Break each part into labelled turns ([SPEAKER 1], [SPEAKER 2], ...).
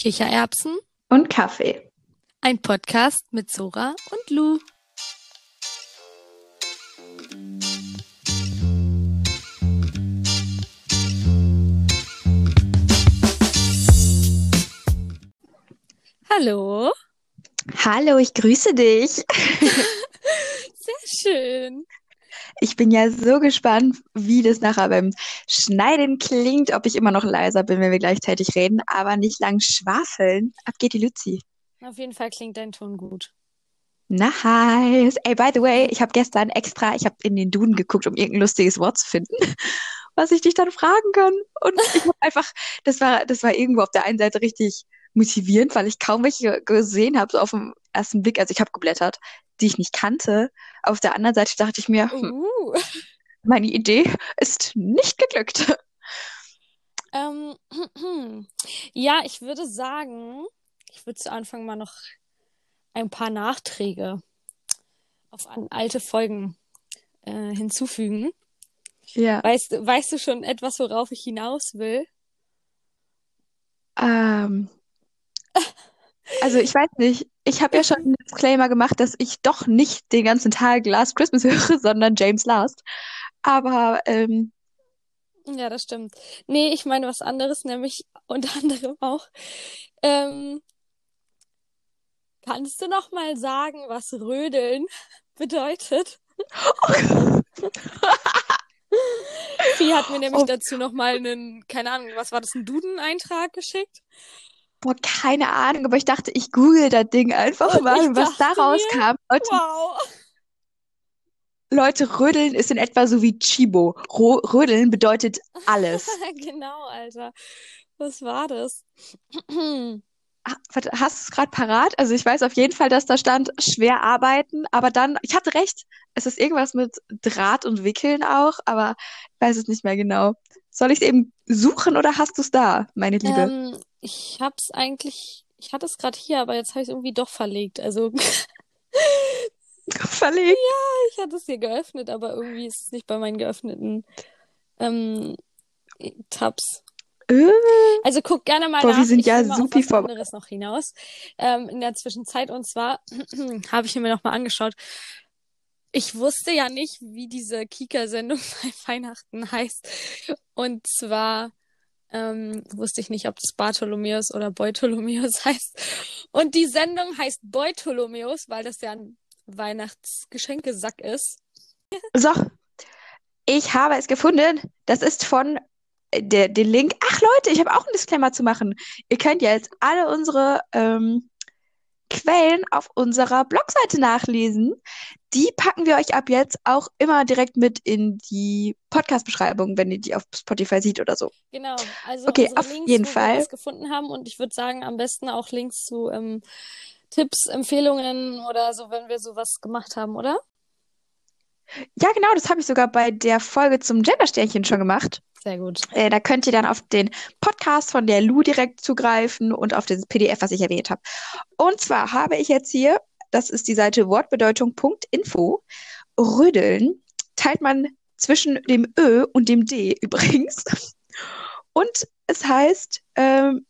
[SPEAKER 1] Kichererbsen
[SPEAKER 2] und Kaffee.
[SPEAKER 1] Ein Podcast mit Sora und Lou. Hallo.
[SPEAKER 2] Hallo, ich grüße dich.
[SPEAKER 1] Sehr schön.
[SPEAKER 2] Ich bin ja so gespannt, wie das nachher beim Schneiden klingt, ob ich immer noch leiser bin, wenn wir gleichzeitig reden, aber nicht lang schwafeln. Ab geht die Luzi.
[SPEAKER 1] Auf jeden Fall klingt dein Ton gut.
[SPEAKER 2] Nice. Ey, by the way, ich habe gestern extra, ich habe in den Duden geguckt, um irgendein lustiges Wort zu finden, was ich dich dann fragen kann. Und ich habe einfach, das war, das war irgendwo auf der einen Seite richtig motivierend, weil ich kaum welche gesehen habe, so auf den ersten Blick. Also ich habe geblättert, die ich nicht kannte. Auf der anderen Seite dachte ich mir, hm,
[SPEAKER 1] Uh.
[SPEAKER 2] meine Idee ist nicht geglückt.
[SPEAKER 1] Ähm, ja, ich würde sagen, ich würde zu Anfang mal noch ein paar Nachträge auf an alte Folgen äh, hinzufügen.
[SPEAKER 2] Ja.
[SPEAKER 1] Weißt, du- weißt du schon etwas, worauf ich hinaus will?
[SPEAKER 2] Ähm, also ich weiß nicht, ich habe ja schon einen Disclaimer gemacht, dass ich doch nicht den ganzen Tag Last Christmas höre, sondern James Last. Aber ähm,
[SPEAKER 1] Ja, das stimmt. Nee, ich meine was anderes, nämlich unter anderem auch. Ähm, kannst du noch mal sagen, was Rödeln bedeutet? Sie hat mir nämlich
[SPEAKER 2] Oh.
[SPEAKER 1] dazu noch mal einen, keine Ahnung, was war das, einen Duden-Eintrag geschickt?
[SPEAKER 2] Boah, keine Ahnung, aber ich dachte, ich google das Ding einfach
[SPEAKER 1] Und
[SPEAKER 2] mal, was da
[SPEAKER 1] mir,
[SPEAKER 2] rauskam. Leute,
[SPEAKER 1] Wow.
[SPEAKER 2] Leute, Rödeln ist in etwa so wie Chibo. Ro Rödeln bedeutet alles.
[SPEAKER 1] Genau, Alter. Was war das?
[SPEAKER 2] Ah, Hast du es gerade parat? Also ich weiß auf jeden Fall, dass da stand, schwer arbeiten, aber dann, ich hatte recht, es ist irgendwas mit Draht und Wickeln auch, aber ich weiß es nicht mehr genau. Soll ich es eben suchen oder hast du es da, meine Liebe?
[SPEAKER 1] Ähm, ich hab's eigentlich, ich hatte es gerade hier, aber jetzt habe ich es irgendwie doch verlegt. Also
[SPEAKER 2] Verlegt.
[SPEAKER 1] ich hatte es hier geöffnet, aber irgendwie ist es nicht bei meinen geöffneten ähm, Tabs.
[SPEAKER 2] Äh,
[SPEAKER 1] Also guck gerne mal
[SPEAKER 2] Boah,
[SPEAKER 1] nach.
[SPEAKER 2] wir sind
[SPEAKER 1] Ich
[SPEAKER 2] ja
[SPEAKER 1] was
[SPEAKER 2] vor-
[SPEAKER 1] anderes noch hinaus. Ähm, in der Zwischenzeit und zwar habe ich mir noch mal angeschaut. Ich wusste ja nicht, wie diese Kika-Sendung bei Weihnachten heißt. Und zwar ähm, wusste ich nicht, ob das Bartholomäus oder Beutolomäus heißt. Und die Sendung heißt Beutolomäus, weil das ja ein Weihnachtsgeschenkesack ist.
[SPEAKER 2] So, ich habe es gefunden. Das ist von äh, der, den Link. Ach Leute, ich habe auch einen Disclaimer zu machen. Ihr könnt ja jetzt alle unsere ähm, Quellen auf unserer Blogseite nachlesen. Die packen wir euch ab jetzt auch immer direkt mit in die Podcast-Beschreibung, wenn ihr die auf Spotify seht oder so.
[SPEAKER 1] Genau, also
[SPEAKER 2] Okay, auf
[SPEAKER 1] Links,
[SPEAKER 2] jeden
[SPEAKER 1] wir
[SPEAKER 2] Fall.
[SPEAKER 1] das gefunden haben und ich würde sagen, am besten auch Links zu ähm, Tipps, Empfehlungen oder so, wenn wir sowas gemacht haben, oder?
[SPEAKER 2] Ja, genau, das habe ich sogar bei der Folge zum Gendersternchen schon gemacht.
[SPEAKER 1] Sehr gut.
[SPEAKER 2] Äh, da könnt ihr dann auf den Podcast von der Lu direkt zugreifen und auf das PDF, was ich erwähnt habe. Und zwar habe ich jetzt hier, das ist die Seite wortbedeutung.info, Rödeln teilt man zwischen dem Ö und dem D übrigens. Und es heißt, ähm,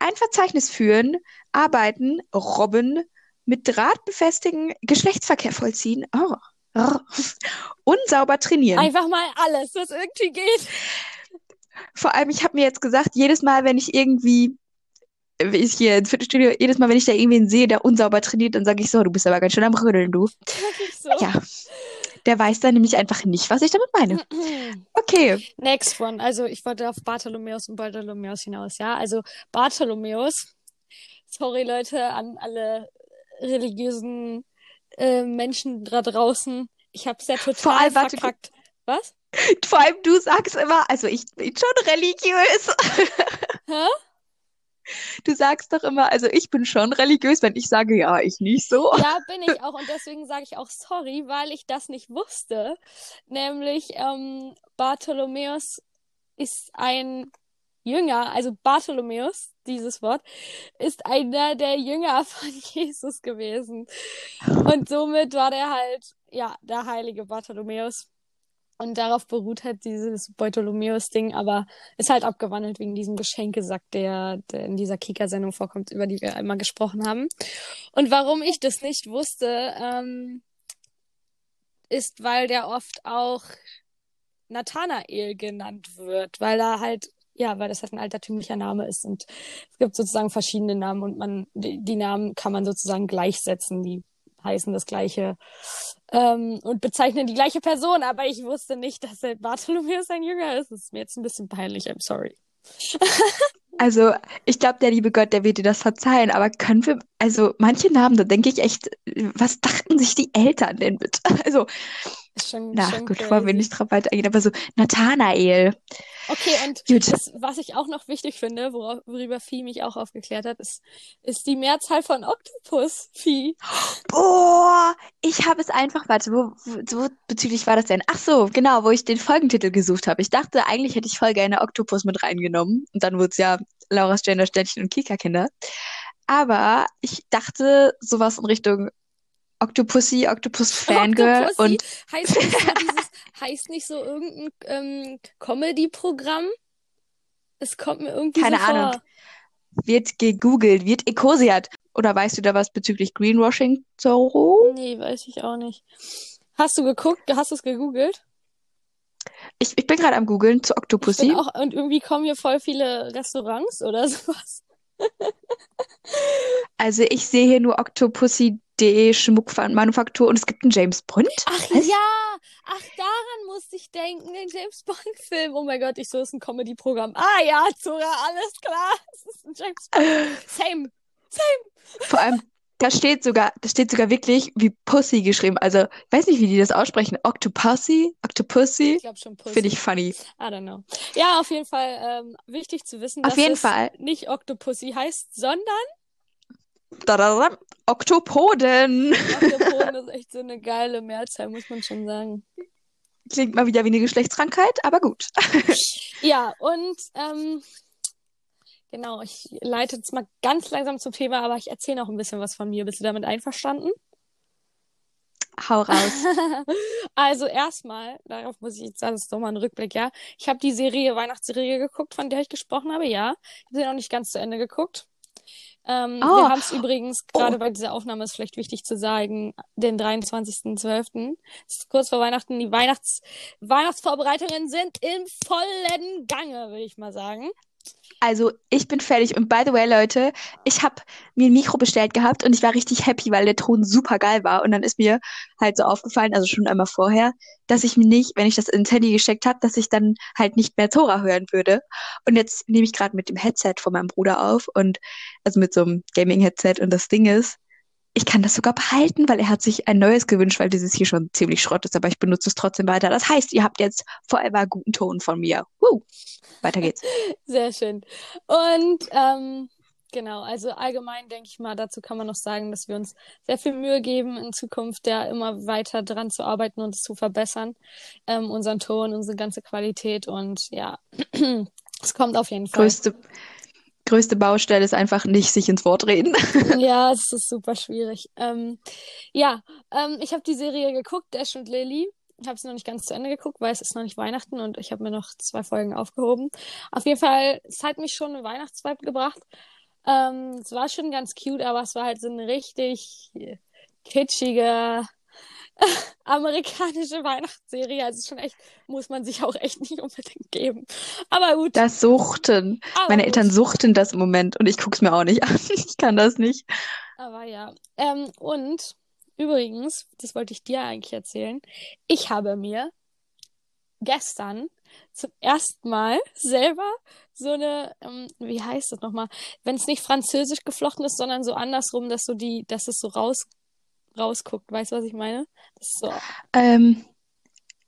[SPEAKER 2] ein Verzeichnis führen, arbeiten, robben, mit Draht befestigen, Geschlechtsverkehr vollziehen, oh, unsauber trainieren.
[SPEAKER 1] Einfach mal alles, was irgendwie geht.
[SPEAKER 2] Vor allem, ich habe mir jetzt gesagt, jedes Mal, wenn ich irgendwie, äh, ich hier ins Fitnessstudio, jedes Mal, wenn ich da irgendwen sehe, der unsauber trainiert, dann sage ich so, du bist aber ganz schön am Rödeln, du.
[SPEAKER 1] So.
[SPEAKER 2] Ja, der weiß dann nämlich einfach nicht, was ich damit meine. Okay,
[SPEAKER 1] Next one. Also ich wollte auf Bartholomäus und Bartholomäus hinaus, ja. Also Bartholomäus. Sorry, Leute, an alle religiösen äh, Menschen da draußen. Ich hab's ja
[SPEAKER 2] Vor
[SPEAKER 1] total
[SPEAKER 2] allem, warte,
[SPEAKER 1] verkackt. Was?
[SPEAKER 2] vor allem du sagst immer, also ich bin schon religiös.
[SPEAKER 1] Hä?
[SPEAKER 2] Du sagst doch immer, also ich bin schon religiös, wenn ich sage, ja, ich nicht so.
[SPEAKER 1] Ja, bin ich auch und deswegen sage ich auch sorry, weil ich das nicht wusste. Nämlich ähm, Bartholomäus ist ein Jünger, also Bartholomäus, dieses Wort, ist einer der Jünger von Jesus gewesen. Und somit war der halt, ja, der heilige Bartholomäus. Und darauf beruht halt dieses Beutolomeus-Ding, aber ist halt abgewandelt wegen diesem Geschenkesack, der, der in dieser Kika-Sendung vorkommt, über die wir einmal gesprochen haben. Und warum ich das nicht wusste, ähm, ist, weil der oft auch Nathanael genannt wird, weil da halt, ja, weil das halt ein altertümlicher Name ist und es gibt sozusagen verschiedene Namen und man, die, die Namen kann man sozusagen gleichsetzen, die heißen das gleiche ähm, und bezeichnen die gleiche Person, aber ich wusste nicht, dass der Bartholomäus ein Jünger ist. Das ist mir jetzt ein bisschen peinlich, I'm sorry.
[SPEAKER 2] Also, ich glaube, der liebe Gott, der wird dir das verzeihen, aber können wir, also manche Namen, da denke ich echt, was dachten sich die Eltern denn bitte? Also,
[SPEAKER 1] Schon,
[SPEAKER 2] na
[SPEAKER 1] schon
[SPEAKER 2] gut, wollen wir
[SPEAKER 1] crazy.
[SPEAKER 2] nicht drauf weiter eingehen, aber so Nathanael.
[SPEAKER 1] Okay, und das, was ich auch noch wichtig finde, worauf, worüber Vieh mich auch aufgeklärt hat, ist, ist die Mehrzahl von Oktopus. Vieh.
[SPEAKER 2] Oh, ich habe es einfach, warte, wo, wo, bezüglich war das denn? Ach so, genau, wo ich den Folgentitel gesucht habe. Ich dachte, eigentlich hätte ich voll gerne Oktopus mit reingenommen. Und dann wurde es ja Laura Stender, Ständchen und Kika-Kinder. Aber ich dachte sowas in Richtung Octopussy, Octopus Fangirl
[SPEAKER 1] Octopussy
[SPEAKER 2] und
[SPEAKER 1] heißt so dieses, heißt nicht so irgendein ähm, Comedy-Programm? Es kommt mir irgendwie
[SPEAKER 2] Keine
[SPEAKER 1] so vor.
[SPEAKER 2] Ahnung. wird gegoogelt, wird ekosiert. Oder weißt du da was bezüglich Greenwashing, Zoro?
[SPEAKER 1] Nee, weiß ich auch nicht. Hast du geguckt? Hast du es gegoogelt?
[SPEAKER 2] Ich, ich bin gerade am googeln zu Octopussy.
[SPEAKER 1] auch, und irgendwie kommen hier voll viele Restaurants oder sowas.
[SPEAKER 2] Also ich sehe hier nur Octopussy.de Schmuckmanufaktur und es gibt einen James Bond.
[SPEAKER 1] Ach
[SPEAKER 2] Was?
[SPEAKER 1] ja, ach daran musste ich denken, den James Bond Film. Oh mein Gott, ich so ist ein Comedy Programm. Ah ja, Zora, alles klar. Es ist ein James Bond. Same. Same.
[SPEAKER 2] Vor allem, da steht sogar, da steht sogar wirklich wie Pussy geschrieben. Also, ich weiß nicht, wie die das aussprechen. Octopussy? Octopussy?
[SPEAKER 1] Ich glaube schon Pussy.
[SPEAKER 2] Finde ich funny.
[SPEAKER 1] I don't know. Ja, auf jeden Fall ähm, wichtig zu wissen,
[SPEAKER 2] Auf
[SPEAKER 1] dass
[SPEAKER 2] jeden
[SPEAKER 1] es
[SPEAKER 2] Fall.
[SPEAKER 1] nicht Octopussy heißt, sondern
[SPEAKER 2] Da, da, da, Oktopoden.
[SPEAKER 1] Octopoden ist echt so eine geile Mehrzahl, muss man schon sagen.
[SPEAKER 2] Klingt mal wieder wie eine Geschlechtskrankheit, aber gut.
[SPEAKER 1] Ja, und ähm, genau, ich leite jetzt mal ganz langsam zum Thema, aber ich erzähle noch ein bisschen was von mir. Bist du damit einverstanden?
[SPEAKER 2] Hau raus.
[SPEAKER 1] Also erstmal, darauf muss ich jetzt, das ist doch mal ein Rückblick, ja. Ich habe die Serie, Weihnachtsserie geguckt, von der ich gesprochen habe, ja. Ich habe sie noch nicht ganz zu Ende geguckt. Ähm,
[SPEAKER 2] Oh.
[SPEAKER 1] wir haben es übrigens,
[SPEAKER 2] Oh.
[SPEAKER 1] gerade bei dieser Aufnahme ist vielleicht wichtig zu sagen, den 23.12. Es ist kurz vor Weihnachten. Die Weihnachts Weihnachtsvorbereitungen sind im vollen Gange, würde ich mal sagen.
[SPEAKER 2] Also, ich bin fertig. Und by the way, Leute, ich habe mir ein Mikro bestellt gehabt und ich war richtig happy, weil der Ton super geil war. Und dann ist mir halt so aufgefallen, also schon einmal vorher, dass ich mir nicht, wenn ich das ins Handy gesteckt habe, dass ich dann halt nicht mehr Zora hören würde. Und jetzt nehme ich gerade mit dem Headset von meinem Bruder auf und also mit so einem Gaming-Headset. Und das Ding ist, ich kann das sogar behalten, weil er hat sich ein neues gewünscht, weil dieses hier schon ziemlich Schrott ist, aber ich benutze es trotzdem weiter. Das heißt, ihr habt jetzt forever guten Ton von mir. Woo. Weiter geht's.
[SPEAKER 1] Sehr schön. Und ähm, genau, also allgemein denke ich mal, dazu kann man noch sagen, dass wir uns sehr viel Mühe geben, in Zukunft da immer weiter dran zu arbeiten und es zu verbessern. Ähm, unseren Ton, unsere ganze Qualität und ja, es kommt auf jeden Fall.
[SPEAKER 2] Größte, größte Baustelle ist einfach nicht sich ins Wort reden.
[SPEAKER 1] Ja, es ist super schwierig. Ähm, ja, ähm, ich habe die Serie geguckt, Ash und Lily. Ich habe sie noch nicht ganz zu Ende geguckt, weil es ist noch nicht Weihnachten und ich habe mir noch zwei Folgen aufgehoben. Auf jeden Fall, es hat mich schon eine Weihnachtsvibe gebracht. Ähm, es war schon ganz cute, aber es war halt so eine richtig kitschige amerikanische Weihnachtsserie. Also schon echt, muss man sich auch echt nicht unbedingt geben. Aber gut,
[SPEAKER 2] Das Suchten.
[SPEAKER 1] aber
[SPEAKER 2] Meine
[SPEAKER 1] gut.
[SPEAKER 2] Eltern suchten das im Moment und ich guck's mir auch nicht an. Ich kann das nicht.
[SPEAKER 1] Aber ja. Ähm, und übrigens, das wollte ich dir eigentlich erzählen. Ich habe mir gestern zum ersten Mal selber so eine, ähm, wie heißt das nochmal, wenn es nicht französisch geflochten ist, sondern so andersrum, dass so die, dass es so raus rausguckt. Weißt du, was ich meine? Das ist so.
[SPEAKER 2] Ähm,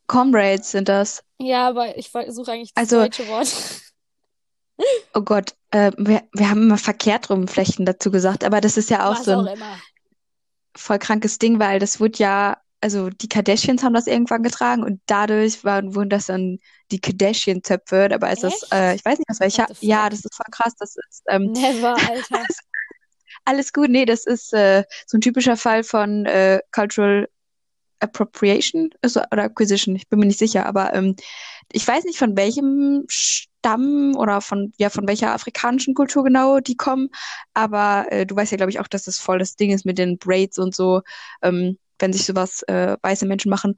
[SPEAKER 2] Comrades sind das.
[SPEAKER 1] Ja, aber ich woll- suche eigentlich das
[SPEAKER 2] Also-
[SPEAKER 1] deutsche Wort.
[SPEAKER 2] Oh Gott, äh, wir, wir haben immer verkehrt rum Flechten dazu gesagt, aber das ist ja auch
[SPEAKER 1] Was
[SPEAKER 2] so
[SPEAKER 1] auch
[SPEAKER 2] ein
[SPEAKER 1] immer.
[SPEAKER 2] voll krankes Ding, weil das wurde ja, also die Kardashians haben das irgendwann getragen und dadurch waren, wurden das dann die Kardashian-Zöpfe, aber ist das,
[SPEAKER 1] Echt?
[SPEAKER 2] äh, ich weiß nicht aus welcher, ja, das ist voll krass, das ist, ähm,
[SPEAKER 1] Never, Alter.
[SPEAKER 2] Alles gut, nee, das ist äh, so ein typischer Fall von äh, Cultural Appropriation also, oder Acquisition, ich bin mir nicht sicher, aber ähm, ich weiß nicht von welchem Stamm oder von ja von welcher afrikanischen Kultur genau die kommen, aber äh, du weißt ja glaube ich auch, dass das voll das Ding ist mit den Braids und so, ähm, wenn sich sowas äh, weiße Menschen machen.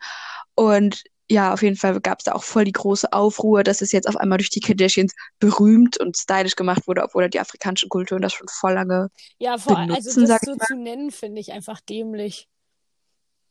[SPEAKER 2] Und ja, auf jeden Fall gab es da auch voll die große Aufruhr, dass es jetzt auf einmal durch die Kardashians berühmt und stylisch gemacht wurde, obwohl die afrikanische Kultur das schon voll lange
[SPEAKER 1] Ja, vor allem, also das so zu nennen, finde ich einfach dämlich.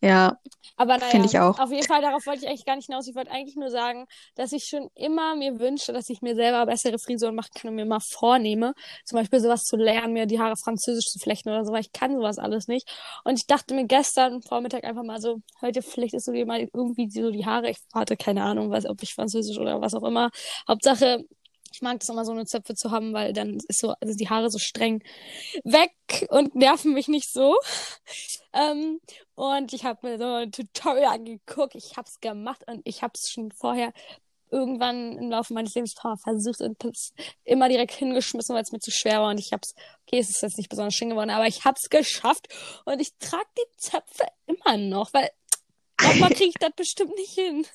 [SPEAKER 2] Ja,
[SPEAKER 1] Aber
[SPEAKER 2] finde ich
[SPEAKER 1] naja,
[SPEAKER 2] auch.
[SPEAKER 1] auf jeden Fall, darauf wollte ich eigentlich gar nicht hinaus. Ich wollte eigentlich nur sagen, dass ich schon immer mir wünsche, dass ich mir selber bessere Frisuren machen kann und mir mal vornehme, zum Beispiel sowas zu lernen, mir die Haare französisch zu flechten oder so, weil ich kann sowas alles nicht. Und ich dachte mir gestern Vormittag einfach mal so, heute flechtest du dir mal irgendwie so die Haare. Ich hatte keine Ahnung, was, ob ich französisch oder was auch immer. Hauptsache, ich mag das immer so eine Zöpfe zu haben, weil dann ist so, also die Haare so streng weg und nerven mich nicht so. Ähm, und ich habe mir so ein Tutorial angeguckt, ich habe es gemacht und ich habe es schon vorher irgendwann im Laufe meines Lebens versucht und das immer direkt hingeschmissen, weil es mir zu schwer war und ich habe es, okay, es ist jetzt nicht besonders schön geworden, aber ich habe es geschafft und ich trage die Zöpfe immer noch, weil nochmal kriege ich das bestimmt nicht hin.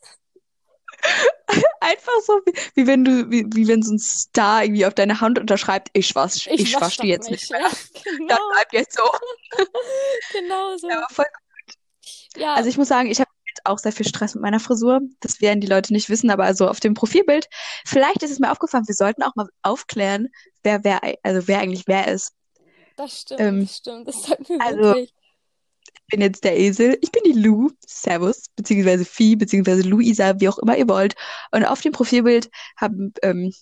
[SPEAKER 2] Einfach so, wie, wie wenn du, wie, wie wenn so ein Star irgendwie auf deine Hand unterschreibt, ich wasch, ich,
[SPEAKER 1] Ich wasch
[SPEAKER 2] wasch
[SPEAKER 1] das
[SPEAKER 2] die jetzt
[SPEAKER 1] nicht.
[SPEAKER 2] nicht mehr.
[SPEAKER 1] Ja, genau,
[SPEAKER 2] bleibt jetzt so.
[SPEAKER 1] genau so.
[SPEAKER 2] Ja, aber voll
[SPEAKER 1] Ja,
[SPEAKER 2] Also ich muss sagen, ich habe jetzt auch sehr viel Stress mit meiner Frisur. Das werden die Leute nicht wissen, aber also auf dem Profilbild, vielleicht ist es mir aufgefallen, wir sollten auch mal aufklären, wer wer, also wer eigentlich wer ist.
[SPEAKER 1] das stimmt,
[SPEAKER 2] Ähm,
[SPEAKER 1] das stimmt. Das sollten wir
[SPEAKER 2] also
[SPEAKER 1] wirklich.
[SPEAKER 2] ich bin jetzt der Esel, ich bin die Lu, Servus, beziehungsweise Vieh, beziehungsweise Luisa, wie auch immer ihr wollt. Und auf dem Profilbild habe ähm,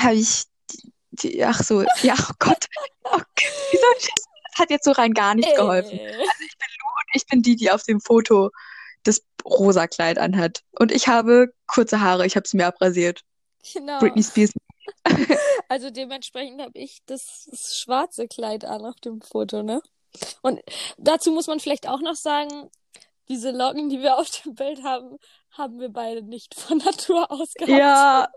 [SPEAKER 2] hab ich die, die, ach so, ja, oh Gott, oh Gott, wie soll ich das? Hat jetzt so rein gar nicht geholfen.
[SPEAKER 1] Äh,
[SPEAKER 2] Ich bin die, die auf dem Foto das rosa Kleid anhat. Und ich habe kurze Haare, ich habe sie mir abrasiert.
[SPEAKER 1] genau.
[SPEAKER 2] Britney Spears.
[SPEAKER 1] Also dementsprechend habe ich das, das schwarze Kleid an auf dem Foto, ne? Und dazu muss man vielleicht auch noch sagen, diese Locken, die wir auf dem Bild haben, haben wir beide nicht von Natur aus gehabt.
[SPEAKER 2] Ja,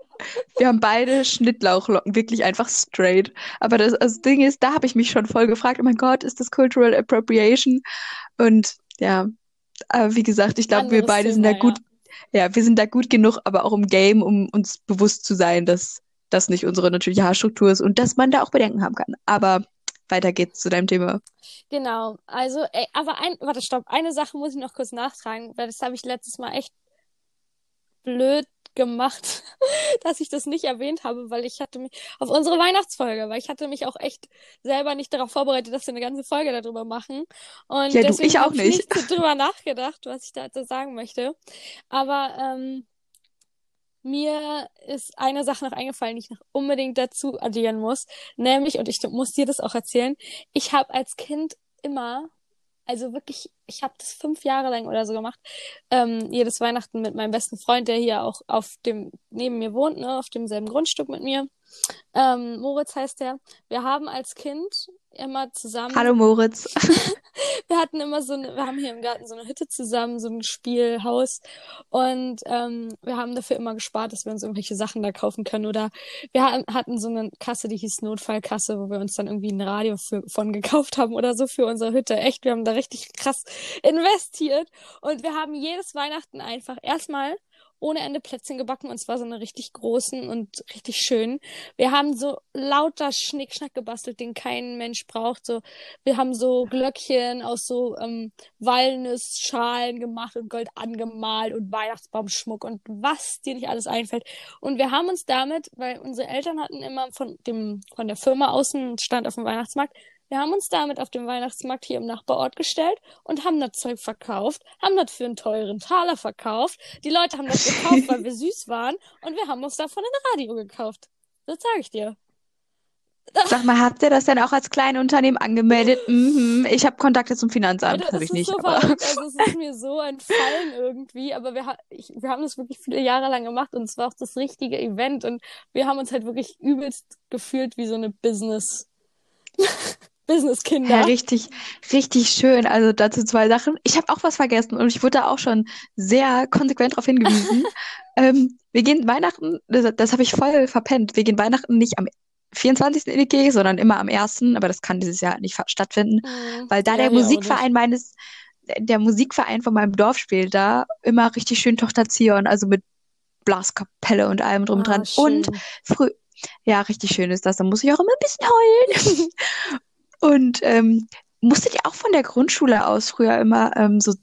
[SPEAKER 2] wir haben beide Schnittlauchlocken, wirklich einfach straight. Aber das, also das Ding ist, da habe ich mich schon voll gefragt, oh mein Gott, ist das Cultural Appropriation? Und ja, aber wie gesagt, ich glaube, wir beide sind da
[SPEAKER 1] Thema,
[SPEAKER 2] gut, ja, wir sind da gut genug, aber auch im Game, um uns bewusst zu sein, dass das nicht unsere natürliche Haarstruktur ist und dass man da auch Bedenken haben kann. Aber weiter geht's zu deinem Thema.
[SPEAKER 1] Genau, also, ey, aber ein, warte, stopp, eine Sache muss ich noch kurz nachtragen, weil das habe ich letztes Mal echt blöd gemacht, dass ich das nicht erwähnt habe, weil ich hatte mich auf unsere Weihnachtsfolge, weil ich hatte mich auch echt selber nicht darauf vorbereitet, dass wir eine ganze Folge darüber machen. Und
[SPEAKER 2] Ja,
[SPEAKER 1] deswegen
[SPEAKER 2] ich auch
[SPEAKER 1] habe ich
[SPEAKER 2] nicht.
[SPEAKER 1] nicht drüber nachgedacht, was ich da jetzt sagen möchte. Aber ähm, mir ist eine Sache noch eingefallen, die ich noch unbedingt dazu addieren muss, nämlich, und ich muss dir das auch erzählen, ich habe als Kind immer, also wirklich, ich habe das fünf Jahre lang oder so gemacht, ähm, jedes Weihnachten mit meinem besten Freund, der hier auch auf dem, neben mir wohnt, ne, auf demselben Grundstück mit mir. Ähm, Moritz heißt der. Wir haben als Kind immer zusammen
[SPEAKER 2] Hallo Moritz.
[SPEAKER 1] wir hatten immer so eine, wir haben hier im Garten so eine Hütte zusammen, so ein Spielhaus und ähm, wir haben dafür immer gespart, dass wir uns irgendwelche Sachen da kaufen können oder wir ha hatten so eine Kasse, die hieß Notfallkasse, wo wir uns dann irgendwie ein Radio für, von gekauft haben oder so für unsere Hütte. Echt, wir haben da richtig krass investiert und wir haben jedes Weihnachten einfach erstmal ohne Ende Plätzchen gebacken und zwar so eine richtig großen und richtig schönen. Wir haben so lauter Schnickschnack gebastelt, den kein Mensch braucht. So, wir haben so Glöckchen aus so ähm, Walnussschalen gemacht und Gold angemalt und Weihnachtsbaumschmuck und was dir nicht alles einfällt. Und wir haben uns damit, weil unsere Eltern hatten immer von dem von der Firma außen stand auf dem Weihnachtsmarkt, wir haben uns damit auf dem Weihnachtsmarkt hier im Nachbarort gestellt und haben das Zeug verkauft, haben das für einen teuren Taler verkauft. Die Leute haben das gekauft, weil wir süß waren und wir haben uns davon ein Radio gekauft. Das sage ich dir.
[SPEAKER 2] Sag mal, habt ihr das denn auch als Kleinunternehmen angemeldet? Mhm, ich habe Kontakte zum Finanzamt,
[SPEAKER 1] Alter,
[SPEAKER 2] habe ich nicht,
[SPEAKER 1] so
[SPEAKER 2] aber.
[SPEAKER 1] Also es ist mir so entfallen irgendwie, aber wir, ha ich, wir haben das wirklich viele Jahre lang gemacht und es war auch das richtige Event und wir haben uns halt wirklich übelst gefühlt wie so eine Business,
[SPEAKER 2] ja,
[SPEAKER 1] Business-Kinder.
[SPEAKER 2] richtig, richtig schön. Also dazu zwei Sachen. Ich habe auch was vergessen und ich wurde da auch schon sehr konsequent darauf hingewiesen. ähm, wir gehen Weihnachten, das, das habe ich voll verpennt. Wir gehen Weihnachten nicht am 24. in die Kirche, sondern immer am 1., aber das kann dieses Jahr nicht stattfinden,
[SPEAKER 1] Hm,
[SPEAKER 2] weil da
[SPEAKER 1] ja,
[SPEAKER 2] der. Musikverein meines der Musikverein von meinem Dorf spielt da immer richtig schön Tochter Zion, also mit Blaskapelle und allem drum
[SPEAKER 1] Ah,
[SPEAKER 2] dran.
[SPEAKER 1] schön.
[SPEAKER 2] Und früh, ja, richtig schön ist das. Da muss ich auch immer ein bisschen heulen. Und ähm, musstet ihr auch von der Grundschule aus früher immer ähm, so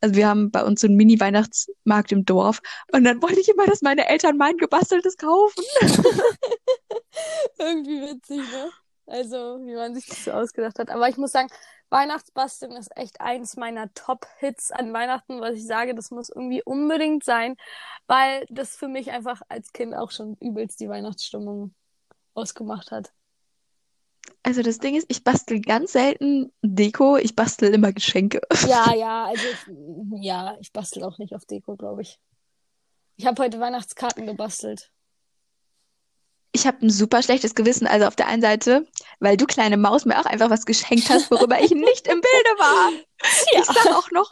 [SPEAKER 2] also wir haben bei uns so einen Mini-Weihnachtsmarkt im Dorf und dann wollte ich immer, dass meine Eltern mein gebasteltes kaufen.
[SPEAKER 1] Irgendwie witzig, ne? Also, wie man sich das so ausgedacht hat. Aber ich muss sagen, Weihnachtsbasteln ist echt eins meiner Top-Hits an Weihnachten, was ich sage, das muss irgendwie unbedingt sein, weil das für mich einfach als Kind auch schon übelst die Weihnachtsstimmung ausgemacht hat.
[SPEAKER 2] Also das Ding ist, ich bastel ganz selten Deko, ich bastel immer Geschenke.
[SPEAKER 1] Ja, ja, also ich, ja, ich bastel auch nicht auf Deko, glaube ich. Ich habe heute Weihnachtskarten gebastelt.
[SPEAKER 2] Ich habe ein super schlechtes Gewissen. Also auf der einen Seite, weil du kleine Maus mir auch einfach was geschenkt hast, worüber ich nicht im Bilde war.
[SPEAKER 1] Ja.
[SPEAKER 2] Ich sag auch noch,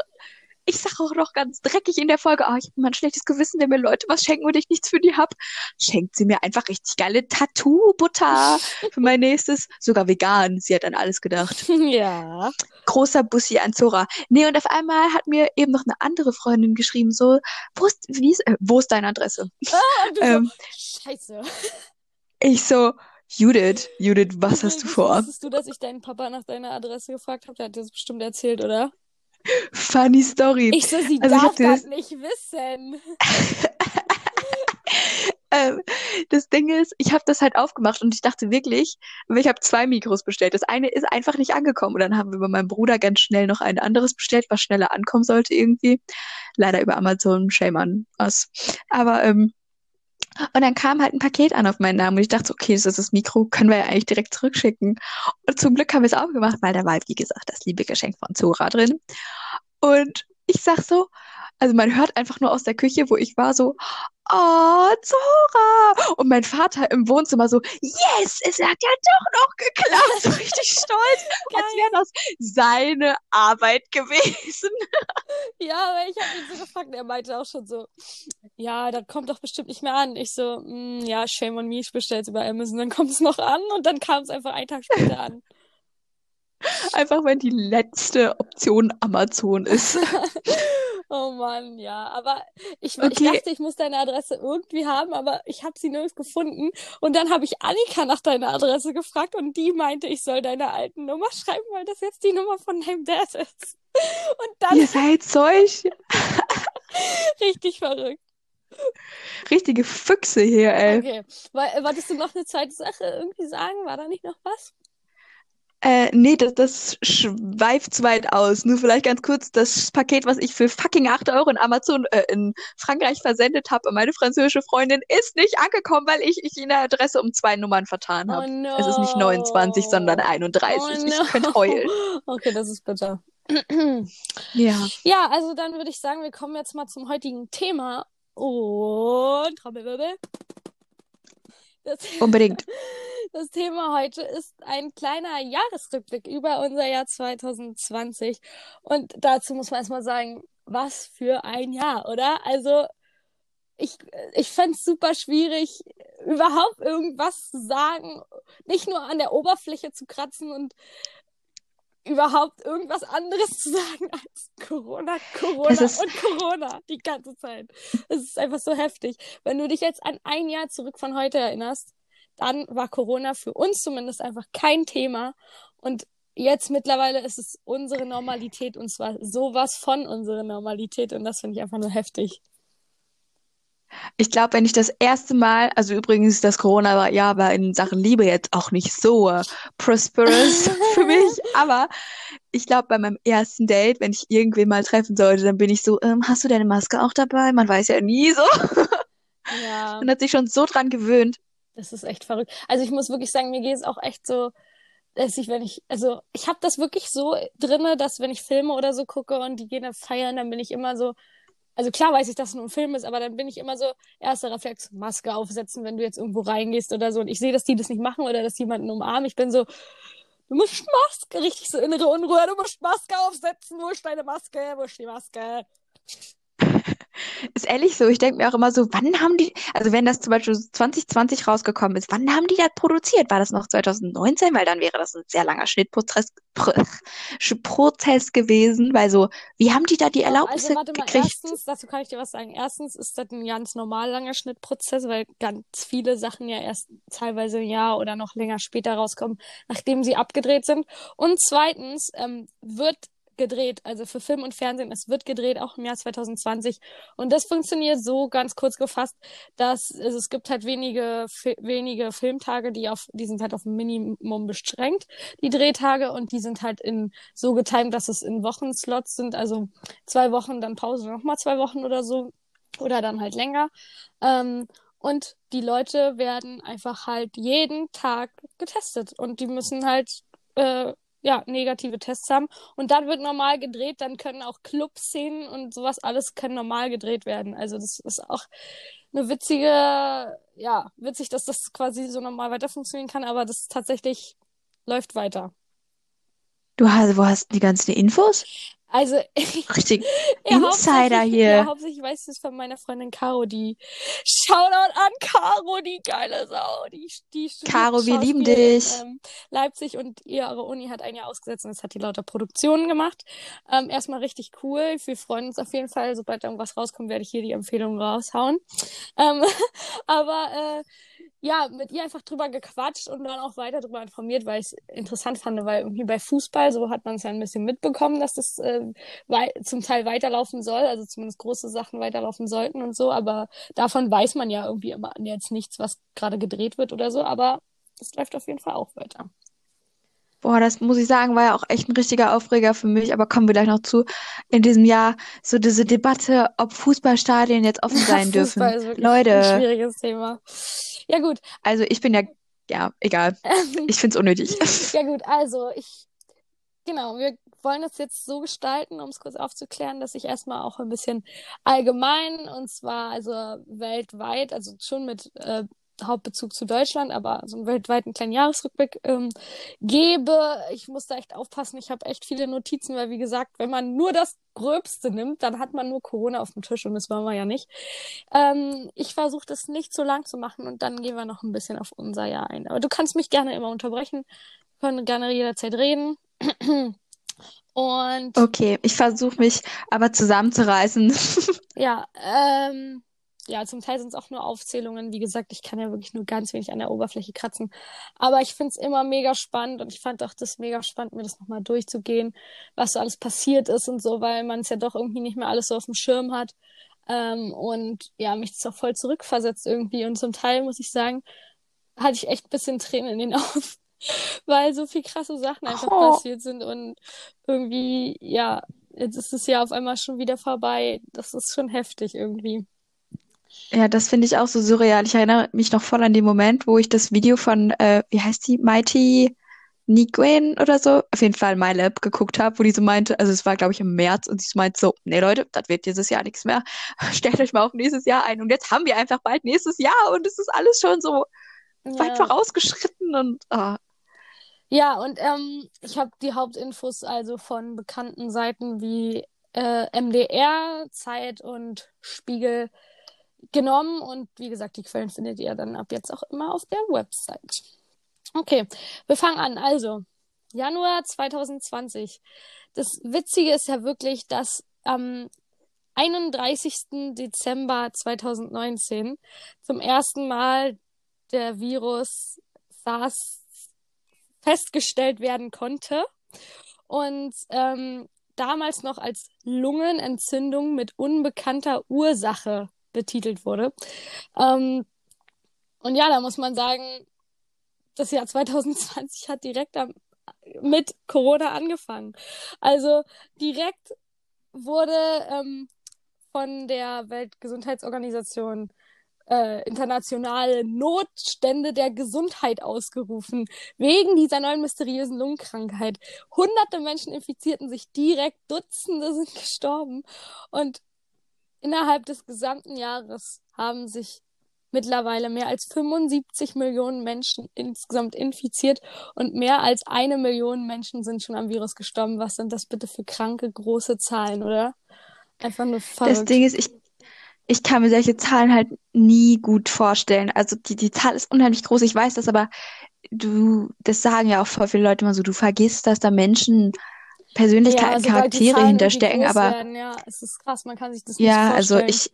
[SPEAKER 2] ich sag auch noch ganz dreckig in der Folge, oh, ich habe immer ein schlechtes Gewissen, wenn mir Leute was schenken und ich nichts für die hab. Schenkt sie mir einfach richtig geile Tattoo-Butter für mein nächstes. Sogar vegan. Sie hat an alles gedacht.
[SPEAKER 1] Ja.
[SPEAKER 2] Großer Bussi an Zora. Nee, und auf einmal hat mir eben noch eine andere Freundin geschrieben, so, wo ist, wie ist, äh, wo ist deine Adresse?
[SPEAKER 1] Du
[SPEAKER 2] Ähm,
[SPEAKER 1] so, Scheiße.
[SPEAKER 2] Ich so, Judith, Judith, was hast du vor?
[SPEAKER 1] Wusstest du, dass ich deinen Papa nach deiner Adresse gefragt habe? Der hat dir das bestimmt erzählt, oder?
[SPEAKER 2] Funny Story.
[SPEAKER 1] Ich so, sie
[SPEAKER 2] Also
[SPEAKER 1] darf das nicht wissen.
[SPEAKER 2] Ähm, das Ding ist, ich habe das halt aufgemacht und ich dachte wirklich, ich habe zwei Mikros bestellt. Das eine ist einfach nicht angekommen. Und dann haben wir bei meinem Bruder ganz schnell noch ein anderes bestellt, was schneller ankommen sollte irgendwie. Leider über Amazon, shame on us. Aber ähm, und dann kam halt ein Paket an auf meinen Namen und ich dachte, okay, das ist das Mikro, können wir ja eigentlich direkt zurückschicken. Und zum Glück haben wir es aufgemacht, weil da war, wie gesagt, das liebe Geschenk von Zora drin. Und ich sag so, also man hört einfach nur aus der Küche, wo ich war, so, oh, Zora! Und mein Vater im Wohnzimmer so, yes, es hat ja doch noch geklappt. So richtig stolz, als wäre das seine Arbeit gewesen.
[SPEAKER 1] Ja, aber ich habe ihn so gefragt und er meinte auch schon so, ja, das kommt doch bestimmt nicht mehr an. Ich so, "Mm, ja, shame on me, ich bestell's über Amazon, dann kommt es noch an und dann kam es einfach einen Tag später an.
[SPEAKER 2] Einfach, wenn die letzte Option Amazon ist.
[SPEAKER 1] Oh Mann, ja, aber ich, ich
[SPEAKER 2] Okay.
[SPEAKER 1] dachte, ich muss deine Adresse irgendwie haben, aber ich habe sie nirgends gefunden. Und dann habe ich Annika nach deiner Adresse gefragt und die meinte, ich soll deine alten Nummer schreiben, weil das jetzt die Nummer von deinem Dad ist. Und dann
[SPEAKER 2] Ihr seid solch
[SPEAKER 1] richtig verrückt.
[SPEAKER 2] richtige Füchse hier, ey.
[SPEAKER 1] Okay, wolltest du noch eine zweite Sache irgendwie sagen? War da nicht noch was?
[SPEAKER 2] Äh, nee, das, das schweift zu weit aus. Nur vielleicht ganz kurz, das Paket, was ich für fucking 8 Euro in Amazon, äh, in Frankreich versendet habe, meine französische Freundin, ist nicht angekommen, weil ich, ich in der Adresse um zwei Nummern vertan
[SPEAKER 1] Oh
[SPEAKER 2] habe.
[SPEAKER 1] no.
[SPEAKER 2] Es ist nicht 29, sondern 31.
[SPEAKER 1] Oh
[SPEAKER 2] Ich
[SPEAKER 1] no.
[SPEAKER 2] könnte heulen.
[SPEAKER 1] Okay, das ist bitter.
[SPEAKER 2] Ja.
[SPEAKER 1] Ja, also dann würde ich sagen, wir kommen jetzt mal zum heutigen Thema. Und Trommelwirbel. Das,
[SPEAKER 2] Unbedingt.
[SPEAKER 1] das Thema heute ist ein kleiner Jahresrückblick über unser Jahr 2020. Und dazu muss man erstmal sagen, was für ein Jahr, oder? Also, ich, ich fände es super schwierig, überhaupt irgendwas zu sagen, nicht nur an der Oberfläche zu kratzen und überhaupt irgendwas anderes zu sagen als Corona, Corona und Corona die ganze Zeit. Es ist einfach so heftig. Wenn du dich jetzt an ein Jahr zurück von heute erinnerst, dann war Corona für uns zumindest einfach kein Thema. Und jetzt mittlerweile ist es unsere Normalität und zwar sowas von unserer Normalität und das finde ich einfach nur heftig.
[SPEAKER 2] Ich glaube, wenn ich das erste Mal, also übrigens, das Corona-Jahr war in Sachen Liebe jetzt auch nicht so äh, prosperous für mich, aber ich glaube, bei meinem ersten Date, wenn ich irgendwen mal treffen sollte, dann bin ich so, ähm, hast du deine Maske auch dabei? Man weiß ja nie so.
[SPEAKER 1] Ja.
[SPEAKER 2] Man hat sich schon so dran gewöhnt.
[SPEAKER 1] Das ist echt verrückt. Also ich muss wirklich sagen, mir geht es auch echt so, dass ich, wenn ich, also ich habe das wirklich so drinne, dass wenn ich Filme oder so gucke und die gehen dann feiern, dann bin ich immer so, also klar weiß ich, dass es nur ein Film ist, aber dann bin ich immer so, erster Reflex, Maske aufsetzen, wenn du jetzt irgendwo reingehst oder so. Und ich sehe, dass die das nicht machen oder dass jemanden umarmen. Ich bin so, du musst Maske, richtig so innere Unruhe, du musst Maske aufsetzen, wo ist deine Maske, wo ist die Maske?
[SPEAKER 2] ist ehrlich so. Ich denke mir auch immer so, wann haben die, also wenn das zum Beispiel 2020 rausgekommen ist, wann haben die das produziert? War das noch 2019? Weil dann wäre das ein sehr langer Schnittprozess Prozess gewesen, weil so, wie haben die da die Erlaubnisse
[SPEAKER 1] also, warte mal,
[SPEAKER 2] gekriegt?
[SPEAKER 1] Erstens, dazu kann ich dir was sagen. Erstens ist das ein ganz normal langer Schnittprozess, weil ganz viele Sachen ja erst teilweise ein Jahr oder noch länger später rauskommen, nachdem sie abgedreht sind. Und zweitens ähm, wird gedreht, also für Film und Fernsehen. Es wird gedreht, auch im Jahr 2020. Und das funktioniert so ganz kurz gefasst, dass also es gibt halt wenige, wenige Filmtage, die auf, die sind halt auf ein Minimum beschränkt, die Drehtage, und die sind halt in so getimt, dass es in Wochenslots sind, also zwei Wochen, dann Pause, nochmal zwei Wochen oder so, oder dann halt länger. Ähm, und die Leute werden einfach halt jeden Tag getestet und die müssen halt äh, ja, negative Tests haben. Und dann wird normal gedreht, dann können auch Clubszenen und sowas alles können normal gedreht werden. Also das ist auch eine witzige, ja, witzig, dass das quasi so normal weiter funktionieren kann, aber das tatsächlich läuft weiter.
[SPEAKER 2] Du hast, wo hast du die ganzen Infos?
[SPEAKER 1] Also,
[SPEAKER 2] richtig Insider hier.
[SPEAKER 1] Ja, hauptsächlich weiß ich es von meiner Freundin Caro, die Shoutout an Caro, die geile Sau, die die
[SPEAKER 2] Caro, wir lieben dich.
[SPEAKER 1] Ähm, Leipzig und ihre Uni hat ein Jahr ausgesetzt und jetzt hat die lauter Produktionen gemacht. Ähm, erstmal richtig cool. Wir freuen uns auf jeden Fall. Sobald irgendwas rauskommt, werde ich hier die Empfehlung raushauen. Ähm, aber äh, ja, mit ihr einfach drüber gequatscht und dann auch weiter drüber informiert, weil ich es interessant fand, weil irgendwie bei Fußball, so hat man es ja ein bisschen mitbekommen, dass das äh, zum Teil weiterlaufen soll, also zumindest große Sachen weiterlaufen sollten und so, aber davon weiß man ja irgendwie immer jetzt nichts, was gerade gedreht wird oder so, aber es läuft auf jeden Fall auch weiter.
[SPEAKER 2] Boah, das muss ich sagen, war ja auch echt ein richtiger Aufreger für mich, aber kommen wir gleich noch zu. In diesem Jahr so diese Debatte, ob Fußballstadien jetzt offen sein dürfen.
[SPEAKER 1] Fußball ist wirklich
[SPEAKER 2] Leute.
[SPEAKER 1] ein schwieriges Thema. Ja, gut.
[SPEAKER 2] Also ich bin ja, ja, egal. Ich find's unnötig.
[SPEAKER 1] ja, gut, also ich, genau, wir wollen das jetzt so gestalten, um es kurz aufzuklären, dass ich erstmal auch ein bisschen allgemein, und zwar also weltweit, also schon mit äh, Hauptbezug zu Deutschland, aber so einen weltweiten kleinen Jahresrückblick ähm, gebe. Ich muss da echt aufpassen. Ich habe echt viele Notizen, weil wie gesagt, wenn man nur das Gröbste nimmt, dann hat man nur Corona auf dem Tisch und das wollen wir ja nicht. Ähm, ich versuche das nicht so lang zu machen und dann gehen wir noch ein bisschen auf unser Jahr ein. Aber du kannst mich gerne immer unterbrechen, können gerne jederzeit reden. Und
[SPEAKER 2] okay, ich versuche mich aber zusammenzureißen.
[SPEAKER 1] ja, ähm, ja, zum Teil sind es auch nur Aufzählungen. Wie gesagt, ich kann ja wirklich nur ganz wenig an der Oberfläche kratzen. Aber ich finde es immer mega spannend und ich fand auch das mega spannend, mir das nochmal durchzugehen, was so alles passiert ist und so, weil man es ja doch irgendwie nicht mehr alles so auf dem Schirm hat. Ähm, und ja, mich das auch voll zurückversetzt irgendwie. Und zum Teil, muss ich sagen, hatte ich echt ein bisschen Tränen in den Augen, weil so viel krasse Sachen einfach oh. passiert sind und irgendwie, ja, jetzt ist es ja auf einmal schon wieder vorbei. Das ist schon heftig irgendwie.
[SPEAKER 2] Ja, das finde ich auch so surreal. Ich erinnere mich noch voll an den Moment, wo ich das Video von, äh, wie heißt die, Mighty Niguen oder so, auf jeden Fall MyLab geguckt habe, wo die so meinte, also es war glaube ich im März und sie so meinte so, nee Leute, das wird dieses Jahr nichts mehr. Stellt euch mal auf nächstes Jahr ein. Und jetzt haben wir einfach bald nächstes Jahr und es ist alles schon so ja. weit vorausgeschritten und ah.
[SPEAKER 1] Ja, und ähm, ich habe die Hauptinfos also von bekannten Seiten wie äh, MDR, Zeit und Spiegel genommen und wie gesagt, die Quellen findet ihr dann ab jetzt auch immer auf der Website. Okay, wir fangen an. Also, Januar 2020. Das Witzige ist ja wirklich, dass am 31. Dezember 2019 zum ersten Mal der Virus SARS festgestellt werden konnte. Und ähm, damals noch als Lungenentzündung mit unbekannter Ursache betitelt wurde. Ähm, und ja, da muss man sagen, das Jahr 2020 hat direkt am, mit Corona angefangen. Also direkt wurde ähm, von der Weltgesundheitsorganisation äh, internationale Notstände der Gesundheit ausgerufen, wegen dieser neuen mysteriösen Lungenkrankheit. Hunderte Menschen infizierten sich direkt, Dutzende sind gestorben. Und Innerhalb des gesamten Jahres haben sich mittlerweile mehr als 75 Millionen Menschen insgesamt infiziert und mehr als eine Million Menschen sind schon am Virus gestorben. Was sind das bitte für kranke große Zahlen, oder? Einfach nur
[SPEAKER 2] Das
[SPEAKER 1] verrückt.
[SPEAKER 2] Ding ist, ich, ich kann mir solche Zahlen halt nie gut vorstellen. Also die, die Zahl ist unheimlich groß, ich weiß das, aber du, das sagen ja auch voll viele Leute immer so, du vergisst, dass da Menschen, Persönlichkeiten,
[SPEAKER 1] Ja,
[SPEAKER 2] Charaktere hinterstecken, aber
[SPEAKER 1] werden, ja, es ist krass, man kann sich das nicht
[SPEAKER 2] ja, also
[SPEAKER 1] vorstellen.
[SPEAKER 2] ich,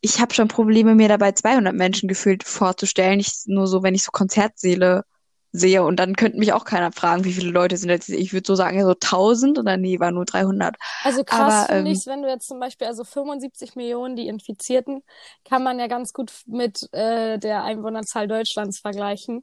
[SPEAKER 2] ich habe schon Probleme, mir dabei 200 Menschen gefühlt vorzustellen. Ich, nur so, wenn ich so Konzertsäle sehe und dann könnte mich auch keiner fragen, wie viele Leute sind jetzt. Ich würde so sagen, ja, so 1000 oder nee, war nur 300.
[SPEAKER 1] Also krass finde
[SPEAKER 2] ähm,
[SPEAKER 1] ich wenn du jetzt zum Beispiel, also 75 Millionen, die Infizierten, kann man ja ganz gut mit äh, der Einwohnerzahl Deutschlands vergleichen.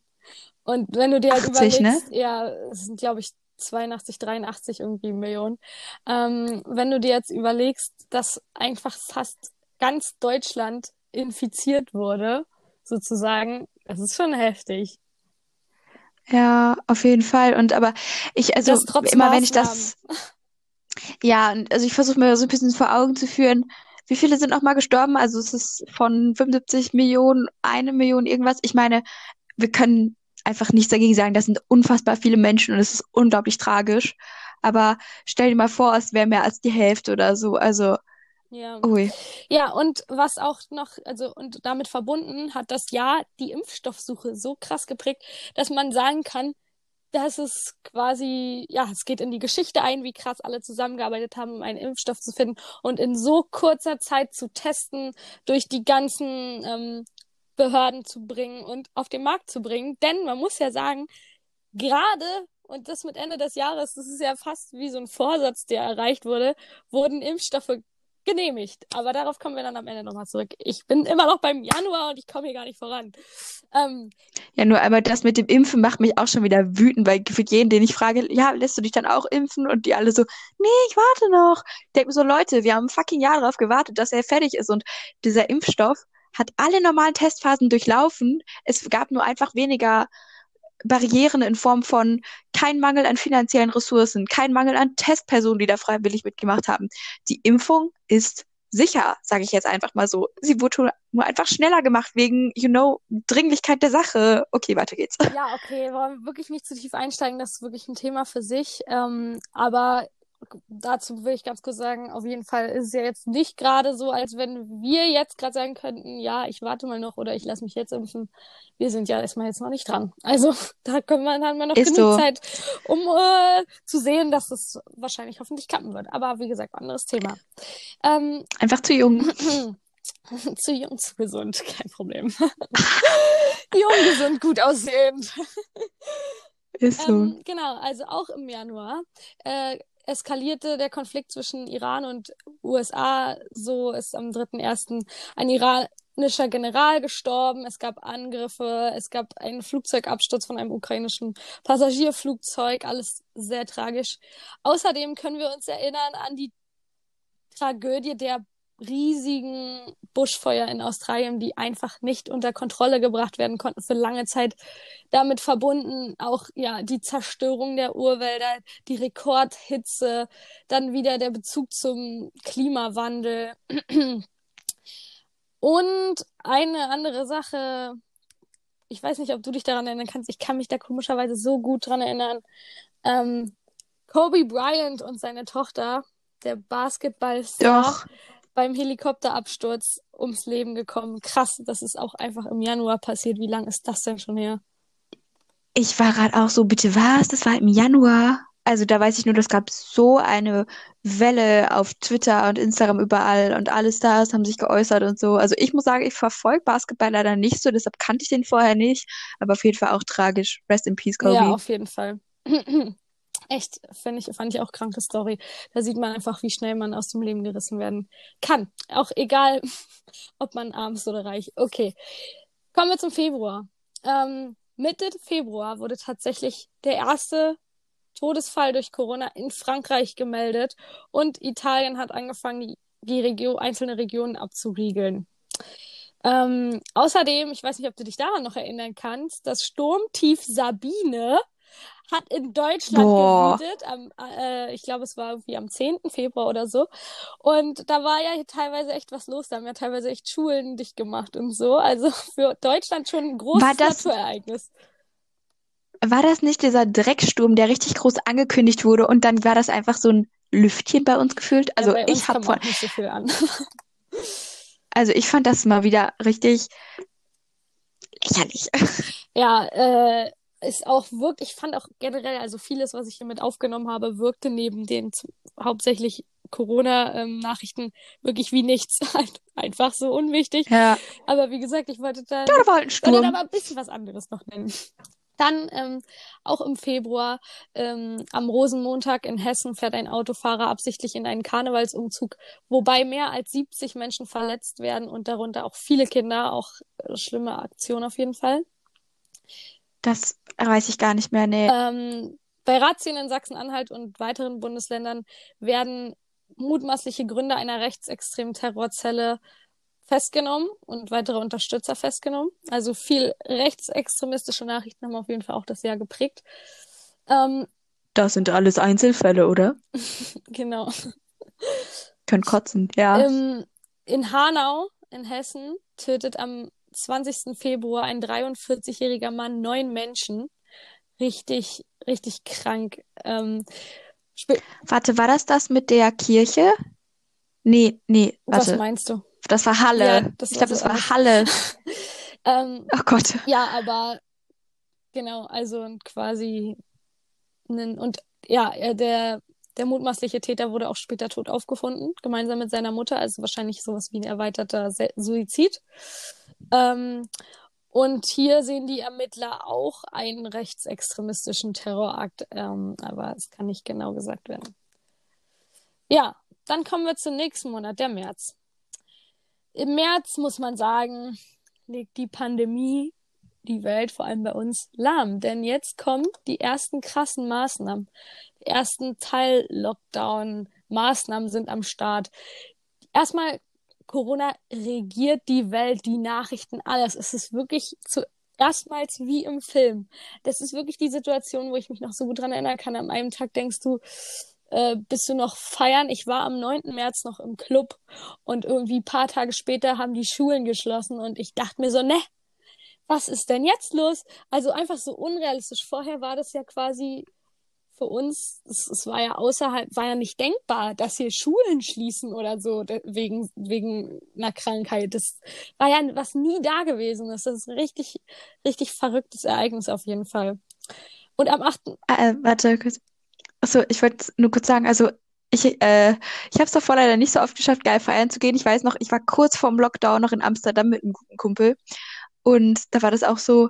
[SPEAKER 1] Und wenn du dir halt
[SPEAKER 2] 80, ne?
[SPEAKER 1] überlegst, ja, es sind, glaube ich, 82, 83 irgendwie Millionen. Ähm, wenn du dir jetzt überlegst, dass einfach fast ganz Deutschland infiziert wurde, sozusagen, das ist schon heftig.
[SPEAKER 2] Ja, auf jeden Fall. Und aber ich, also immer wenn ich
[SPEAKER 1] Maßnahmen.
[SPEAKER 2] das, ja, und also ich versuche mir so ein bisschen vor Augen zu führen, wie viele sind noch mal gestorben? Also es ist von 75 Millionen, eine Million irgendwas. Ich meine, wir können einfach nichts dagegen sagen. Das sind unfassbar viele Menschen und es ist unglaublich tragisch. Aber stell dir mal vor, es wäre mehr als die Hälfte oder so. Also,
[SPEAKER 1] Ja.
[SPEAKER 2] ui.
[SPEAKER 1] Ja, und was auch noch, also und damit verbunden hat das Jahr die Impfstoffsuche so krass geprägt, dass man sagen kann, dass es quasi, ja, es geht in die Geschichte ein, wie krass alle zusammengearbeitet haben, um einen Impfstoff zu finden und in so kurzer Zeit zu testen, durch die ganzen ähm, Behörden zu bringen und auf den Markt zu bringen. Denn man muss ja sagen, gerade, und das mit Ende des Jahres, das ist ja fast wie so ein Vorsatz, der erreicht wurde, wurden Impfstoffe genehmigt. Aber darauf kommen wir dann am Ende nochmal zurück. Ich bin immer noch beim Januar und ich komme hier gar nicht voran. Ähm,
[SPEAKER 2] Ja, nur einmal das mit dem Impfen macht mich auch schon wieder wütend, weil für jeden, den ich frage, ja, lässt du dich dann auch impfen? Und die alle so, nee, ich warte noch. Ich denke mir so, Leute, wir haben ein fucking Jahr darauf gewartet, dass er fertig ist. Und dieser Impfstoff hat alle normalen Testphasen durchlaufen. Es gab nur einfach weniger Barrieren in Form von kein Mangel an finanziellen Ressourcen, kein Mangel an Testpersonen, die da freiwillig mitgemacht haben. Die Impfung ist sicher, sage ich jetzt einfach mal so. Sie wurde nur einfach schneller gemacht wegen, you know, Dringlichkeit der Sache. Okay, weiter geht's.
[SPEAKER 1] ja, okay, wollen wir wirklich nicht zu tief einsteigen, das ist wirklich ein Thema für sich. Ähm, aber dazu will ich ganz kurz sagen, auf jeden Fall ist es ja jetzt nicht gerade so, als wenn wir jetzt gerade sagen könnten, ja, ich warte mal noch oder ich lasse mich jetzt impfen. Wir sind ja erstmal jetzt noch nicht dran. Also da können wir, haben wir noch
[SPEAKER 2] Ist
[SPEAKER 1] genug
[SPEAKER 2] so.
[SPEAKER 1] Zeit, um äh, zu sehen, dass es wahrscheinlich hoffentlich klappen wird. Aber wie gesagt, anderes Thema. Ähm,
[SPEAKER 2] Einfach zu jung.
[SPEAKER 1] zu jung, zu gesund, kein Problem. jung, gesund, gut aussehend.
[SPEAKER 2] Ist so.
[SPEAKER 1] Ähm, genau, also auch im Januar äh, eskalierte der Konflikt zwischen Iran und USA. So ist am 3.1. ein iranischer General gestorben. Es gab Angriffe, es gab einen Flugzeugabsturz von einem ukrainischen Passagierflugzeug. Alles sehr tragisch. Außerdem können wir uns erinnern an die Tragödie der riesigen Buschfeuer in Australien, die einfach nicht unter Kontrolle gebracht werden konnten für lange Zeit. Damit verbunden auch ja die Zerstörung der Urwälder, die Rekordhitze, dann wieder der Bezug zum Klimawandel. Und eine andere Sache, ich weiß nicht, ob du dich daran erinnern kannst, ich kann mich da komischerweise so gut dran erinnern. Ähm, Kobe Bryant und seine Tochter, der Basketballstar,
[SPEAKER 2] Doch.
[SPEAKER 1] Beim Helikopterabsturz ums Leben gekommen. Krass, das ist auch einfach im Januar passiert. Wie lang ist das denn schon her?
[SPEAKER 2] Ich war gerade auch so, bitte was? Das war im Januar. Also da weiß ich nur, das gab so eine Welle auf Twitter und Instagram überall und alle Stars haben sich geäußert und so. Also ich muss sagen, ich verfolge Basketball leider nicht so, deshalb kannte ich den vorher nicht. Aber auf jeden Fall auch tragisch. Rest in peace, Kobe.
[SPEAKER 1] Ja, auf jeden Fall. Echt, finde ich, fand ich auch kranke Story. Da sieht man einfach, wie schnell man aus dem Leben gerissen werden kann. Auch egal, ob man arm ist oder reich. Okay. Kommen wir zum Februar. Ähm, Mitte Februar wurde tatsächlich der erste Todesfall durch Corona in Frankreich gemeldet und Italien hat angefangen, die, die Region, einzelne Regionen abzuriegeln. Ähm, außerdem, ich weiß nicht, ob du dich daran noch erinnern kannst, das Sturmtief Sabine hat in Deutschland
[SPEAKER 2] Boah.
[SPEAKER 1] gewütet. Am, äh, ich glaube, es war irgendwie am 10. Februar oder so. Und da war ja teilweise echt was los. Da haben ja teilweise echt Schulen dicht gemacht und so. Also für Deutschland schon ein großes
[SPEAKER 2] War das-
[SPEAKER 1] Naturereignis.
[SPEAKER 2] War das nicht dieser Drecksturm, der richtig groß angekündigt wurde und dann war das einfach so ein Lüftchen bei uns gefühlt. Also
[SPEAKER 1] ja,
[SPEAKER 2] ich habe von,
[SPEAKER 1] nicht so viel an.
[SPEAKER 2] also ich fand das mal wieder richtig lächerlich.
[SPEAKER 1] Ja, äh, ist auch wirklich, ich fand auch generell, also vieles, was ich hier mit aufgenommen habe, wirkte neben den hauptsächlich Corona-Nachrichten wirklich wie nichts. Einfach so unwichtig.
[SPEAKER 2] Ja,
[SPEAKER 1] Aber wie gesagt, ich wollte dann,
[SPEAKER 2] ja, da war halt
[SPEAKER 1] wollte aber ein bisschen was anderes noch nennen. Dann ähm, auch im Februar ähm, am Rosenmontag in Hessen fährt ein Autofahrer absichtlich in einen Karnevalsumzug, wobei mehr als 70 Menschen verletzt werden und darunter auch viele Kinder, auch äh, schlimme Aktion auf jeden Fall.
[SPEAKER 2] Das weiß ich gar nicht mehr. Nee.
[SPEAKER 1] Ähm, bei Razzien in Sachsen-Anhalt und weiteren Bundesländern werden mutmaßliche Gründer einer rechtsextremen Terrorzelle festgenommen und weitere Unterstützer festgenommen. Also viel rechtsextremistische Nachrichten haben auf jeden Fall auch das Jahr geprägt. Ähm,
[SPEAKER 2] Das sind alles Einzelfälle, oder?
[SPEAKER 1] genau.
[SPEAKER 2] Können kotzen, ja.
[SPEAKER 1] Ähm, in Hanau in Hessen tötet am 20. Februar ein 43-jähriger Mann neun Menschen. Richtig, richtig krank. Ähm,
[SPEAKER 2] Warte, war das das mit der Kirche? Nee, nee,
[SPEAKER 1] was
[SPEAKER 2] warte.
[SPEAKER 1] meinst du?
[SPEAKER 2] Das war Halle.
[SPEAKER 1] Ja, das
[SPEAKER 2] Ich glaube, das war. Halle.
[SPEAKER 1] Ähm,
[SPEAKER 2] Oh Gott.
[SPEAKER 1] ja, aber genau, also quasi einen, und ja, er- der, der mutmaßliche Täter wurde auch später tot aufgefunden, gemeinsam mit seiner Mutter, also wahrscheinlich sowas wie ein erweiterter Se Suizid. Ähm, und hier sehen die Ermittler auch einen rechtsextremistischen Terrorakt, ähm, aber es kann nicht genau gesagt werden. Ja, dann kommen wir zum nächsten Monat, der März. Im März muss man sagen, legt die Pandemie die Welt, vor allem bei uns, lahm. Denn jetzt kommen die ersten krassen Maßnahmen. Die ersten Teil-Lockdown-Maßnahmen sind am Start. Erstmal, Corona regiert die Welt, die Nachrichten, alles. Es ist wirklich zu erstmals wie im Film. Das ist wirklich die Situation, wo ich mich noch so gut dran erinnern kann. An einem Tag denkst du, äh, bist du noch feiern? Ich war am 9. März noch im Club und irgendwie paar Tage später haben die Schulen geschlossen und ich dachte mir so, ne, was ist denn jetzt los? Also einfach so unrealistisch. Vorher war das ja quasi für uns, es, es war ja außerhalb, war ja nicht denkbar, dass hier Schulen schließen oder so, wegen, wegen einer Krankheit. Das war ja was nie da gewesen. Das ist ein richtig, richtig verrücktes Ereignis auf jeden Fall. Und am 8.
[SPEAKER 2] Äh, warte kurz. Achso, ich wollte nur kurz sagen, also ich, äh, ich habe es davor leider nicht so oft geschafft, geil feiern zu gehen. Ich weiß noch, ich war kurz vorm Lockdown noch in Amsterdam mit einem guten Kumpel und da war das auch so,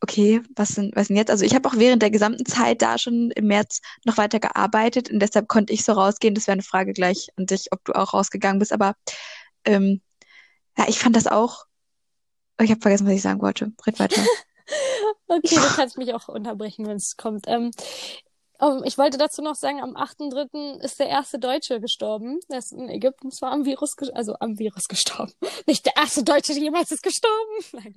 [SPEAKER 2] okay, was denn, was denn jetzt? Also ich habe auch während der gesamten Zeit da schon im März noch weiter gearbeitet und deshalb konnte ich so rausgehen. Das wäre eine Frage gleich an dich, ob du auch rausgegangen bist. Aber ähm, ja, ich fand das auch. Oh, ich habe vergessen, was ich sagen wollte. Red weiter.
[SPEAKER 1] Okay, du kannst mich auch unterbrechen, wenn es kommt. Ähm, um, ich wollte dazu noch sagen, am 8.3. ist der erste Deutsche gestorben. Der ist in Ägypten zwar am Virus, also am Virus gestorben. Nicht der erste Deutsche, der jemals ist gestorben. Nein.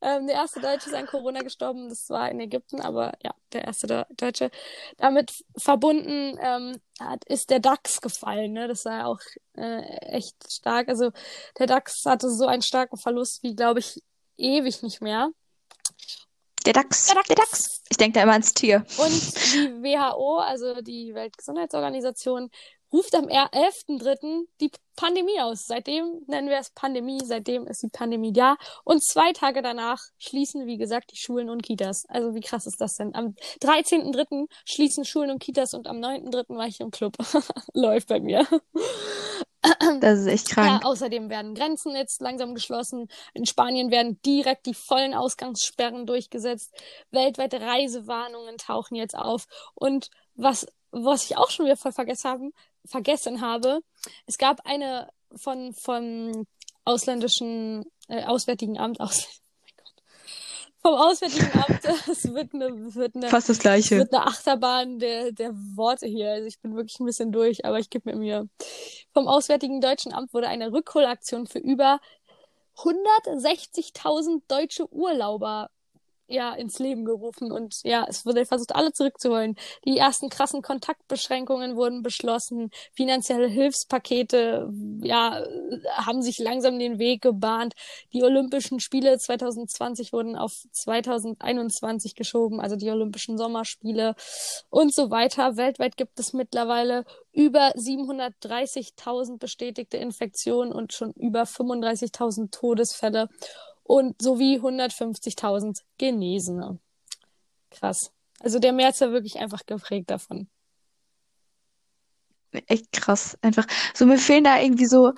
[SPEAKER 1] Ähm, der erste Deutsche ist an Corona gestorben. Das war in Ägypten, aber ja, der erste De Deutsche. Damit verbunden ähm, hat, ist der DAX gefallen. Ne? Das war ja auch äh, echt stark. Also der DAX hatte so einen starken Verlust wie, glaube ich, ewig nicht mehr.
[SPEAKER 2] Der DAX,
[SPEAKER 1] Der DAX.
[SPEAKER 2] der DAX. Ich denke da immer ans Tier.
[SPEAKER 1] Und die WHO, also die Weltgesundheitsorganisation, ruft am 11.3. die Pandemie aus. Seitdem nennen wir es Pandemie, seitdem ist die Pandemie da. Und zwei Tage danach schließen, wie gesagt, die Schulen und Kitas. Also wie krass ist das denn? Am 13.3. schließen Schulen und Kitas und am 9.3. war ich im Club. Läuft bei mir.
[SPEAKER 2] Das ist echt
[SPEAKER 1] Ja,
[SPEAKER 2] krank.
[SPEAKER 1] außerdem werden Grenzen jetzt langsam geschlossen. In Spanien werden direkt die vollen Ausgangssperren durchgesetzt. Weltweite Reisewarnungen tauchen jetzt auf. Und was, was ich auch schon wieder voll vergessen habe, vergessen habe, es gab eine von, vom ausländischen, äh, Auswärtigen Amt, aus, vom Auswärtigen Amt, es wird eine, wird eine,
[SPEAKER 2] Fast das Gleiche.
[SPEAKER 1] wird eine Achterbahn der, der Worte hier. Also ich bin wirklich ein bisschen durch, aber ich gebe mir Mühe. Vom Auswärtigen Deutschen Amt wurde eine Rückholaktion für über 160.000 deutsche Urlauber ja ins Leben gerufen und ja, es wurde versucht, alle zurückzuholen. Die ersten krassen Kontaktbeschränkungen wurden beschlossen, finanzielle Hilfspakete ja haben sich langsam den Weg gebahnt. Die Olympischen Spiele 2020 wurden auf 2021 geschoben, also die Olympischen Sommerspiele und so weiter. Weltweit gibt es mittlerweile über 730.000 bestätigte Infektionen und schon über 35.000 Todesfälle und sowie 150.000 Genesene. Krass. Also der März war wirklich einfach geprägt davon.
[SPEAKER 2] Echt krass, einfach. So, mir fehlen da irgendwie so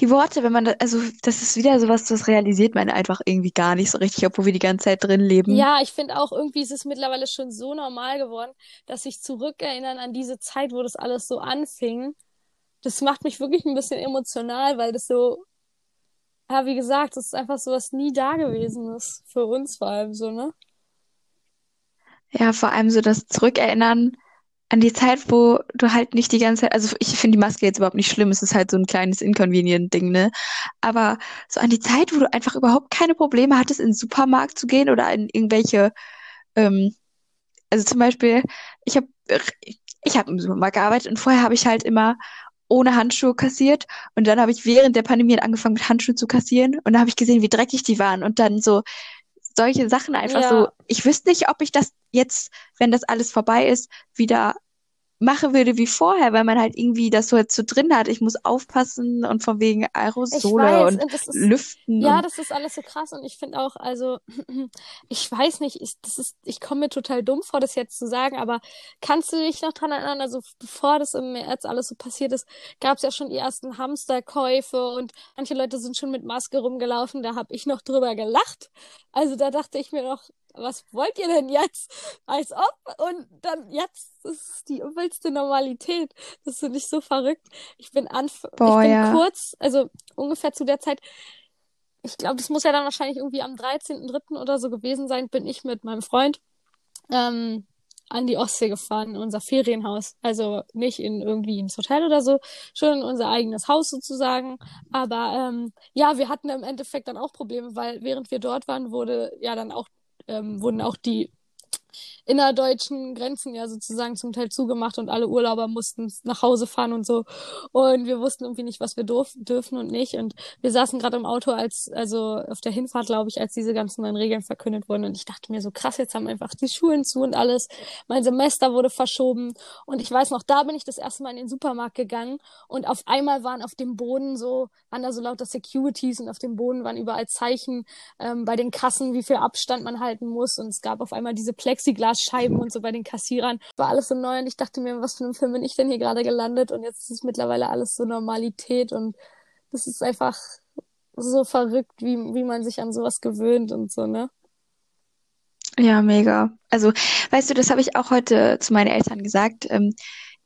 [SPEAKER 2] die Worte, wenn man da, also das ist wieder sowas, das realisiert man einfach irgendwie gar nicht so richtig, obwohl wir die ganze Zeit drin leben.
[SPEAKER 1] Ja, ich finde auch irgendwie ist es mittlerweile schon so normal geworden, dass sich zurückerinnern an diese Zeit, wo das alles so anfing. Das macht mich wirklich ein bisschen emotional, weil das so ja, wie gesagt, das ist einfach so was nie da gewesen ist. Für uns vor allem so, ne?
[SPEAKER 2] Ja, vor allem so das Zurückerinnern an die Zeit, wo du halt nicht die ganze Zeit, also ich finde die Maske jetzt überhaupt nicht schlimm, es ist halt so ein kleines Inconvenient-Ding, ne? Aber so an die Zeit, wo du einfach überhaupt keine Probleme hattest, in den Supermarkt zu gehen oder in irgendwelche, ähm, also zum Beispiel, ich habe ich habe im Supermarkt gearbeitet und vorher habe ich halt immer ohne Handschuhe kassiert und dann habe ich während der Pandemie angefangen mit Handschuhen zu kassieren und da habe ich gesehen, wie dreckig die waren und dann so solche Sachen einfach ja. so. Ich wüsste nicht, ob ich das jetzt, wenn das alles vorbei ist, wieder machen würde wie vorher, weil man halt irgendwie das so jetzt so drin hat. Ich muss aufpassen und von wegen Aerosole weiß, und, und ist, Lüften.
[SPEAKER 1] Ja,
[SPEAKER 2] und
[SPEAKER 1] das ist alles so krass und ich finde auch, also ich weiß nicht, ich, das ist, ich komme mir total dumm vor, das jetzt zu sagen, aber kannst du dich noch dran erinnern, also bevor das im März alles so passiert ist, gab es ja schon die ersten Hamsterkäufe und manche Leute sind schon mit Maske rumgelaufen, da habe ich noch drüber gelacht. Also da dachte ich mir noch, was wollt ihr denn jetzt? Als ob. Und dann jetzt ist die übelste Normalität. Das finde ich so verrückt. Ich bin anf Boah, ich bin ja. kurz, also ungefähr zu der Zeit, ich glaube, das muss ja dann wahrscheinlich irgendwie am 13.3. oder so gewesen sein, bin ich mit meinem Freund ähm, an die Ostsee gefahren, in unser Ferienhaus. Also nicht in irgendwie ins Hotel oder so, schon in unser eigenes Haus sozusagen. Aber ähm, ja, wir hatten im Endeffekt dann auch Probleme, weil während wir dort waren, wurde ja dann auch ähm, wurden auch die innerdeutschen Grenzen ja sozusagen zum Teil zugemacht und alle Urlauber mussten nach Hause fahren und so. Und wir wussten irgendwie nicht, was wir durf dürfen und nicht. Und wir saßen gerade im Auto, als, also auf der Hinfahrt, glaube ich, als diese ganzen neuen Regeln verkündet wurden. Und ich dachte mir so, krass, jetzt haben einfach die Schulen zu und alles. Mein Semester wurde verschoben. Und ich weiß noch, da bin ich das erste Mal in den Supermarkt gegangen und auf einmal waren auf dem Boden so, waren da so lauter Securities und auf dem Boden waren überall Zeichen ähm, bei den Kassen, wie viel Abstand man halten muss. Und es gab auf einmal diese Plexiglas Glasscheiben und so bei den Kassierern. War alles so neu und ich dachte mir, was für einem Film bin ich denn hier gerade gelandet? Und jetzt ist es mittlerweile alles so Normalität und das ist einfach so verrückt, wie, wie man sich an sowas gewöhnt und so, ne?
[SPEAKER 2] Ja, mega. Also, weißt du, das habe ich auch heute zu meinen Eltern gesagt. Ähm,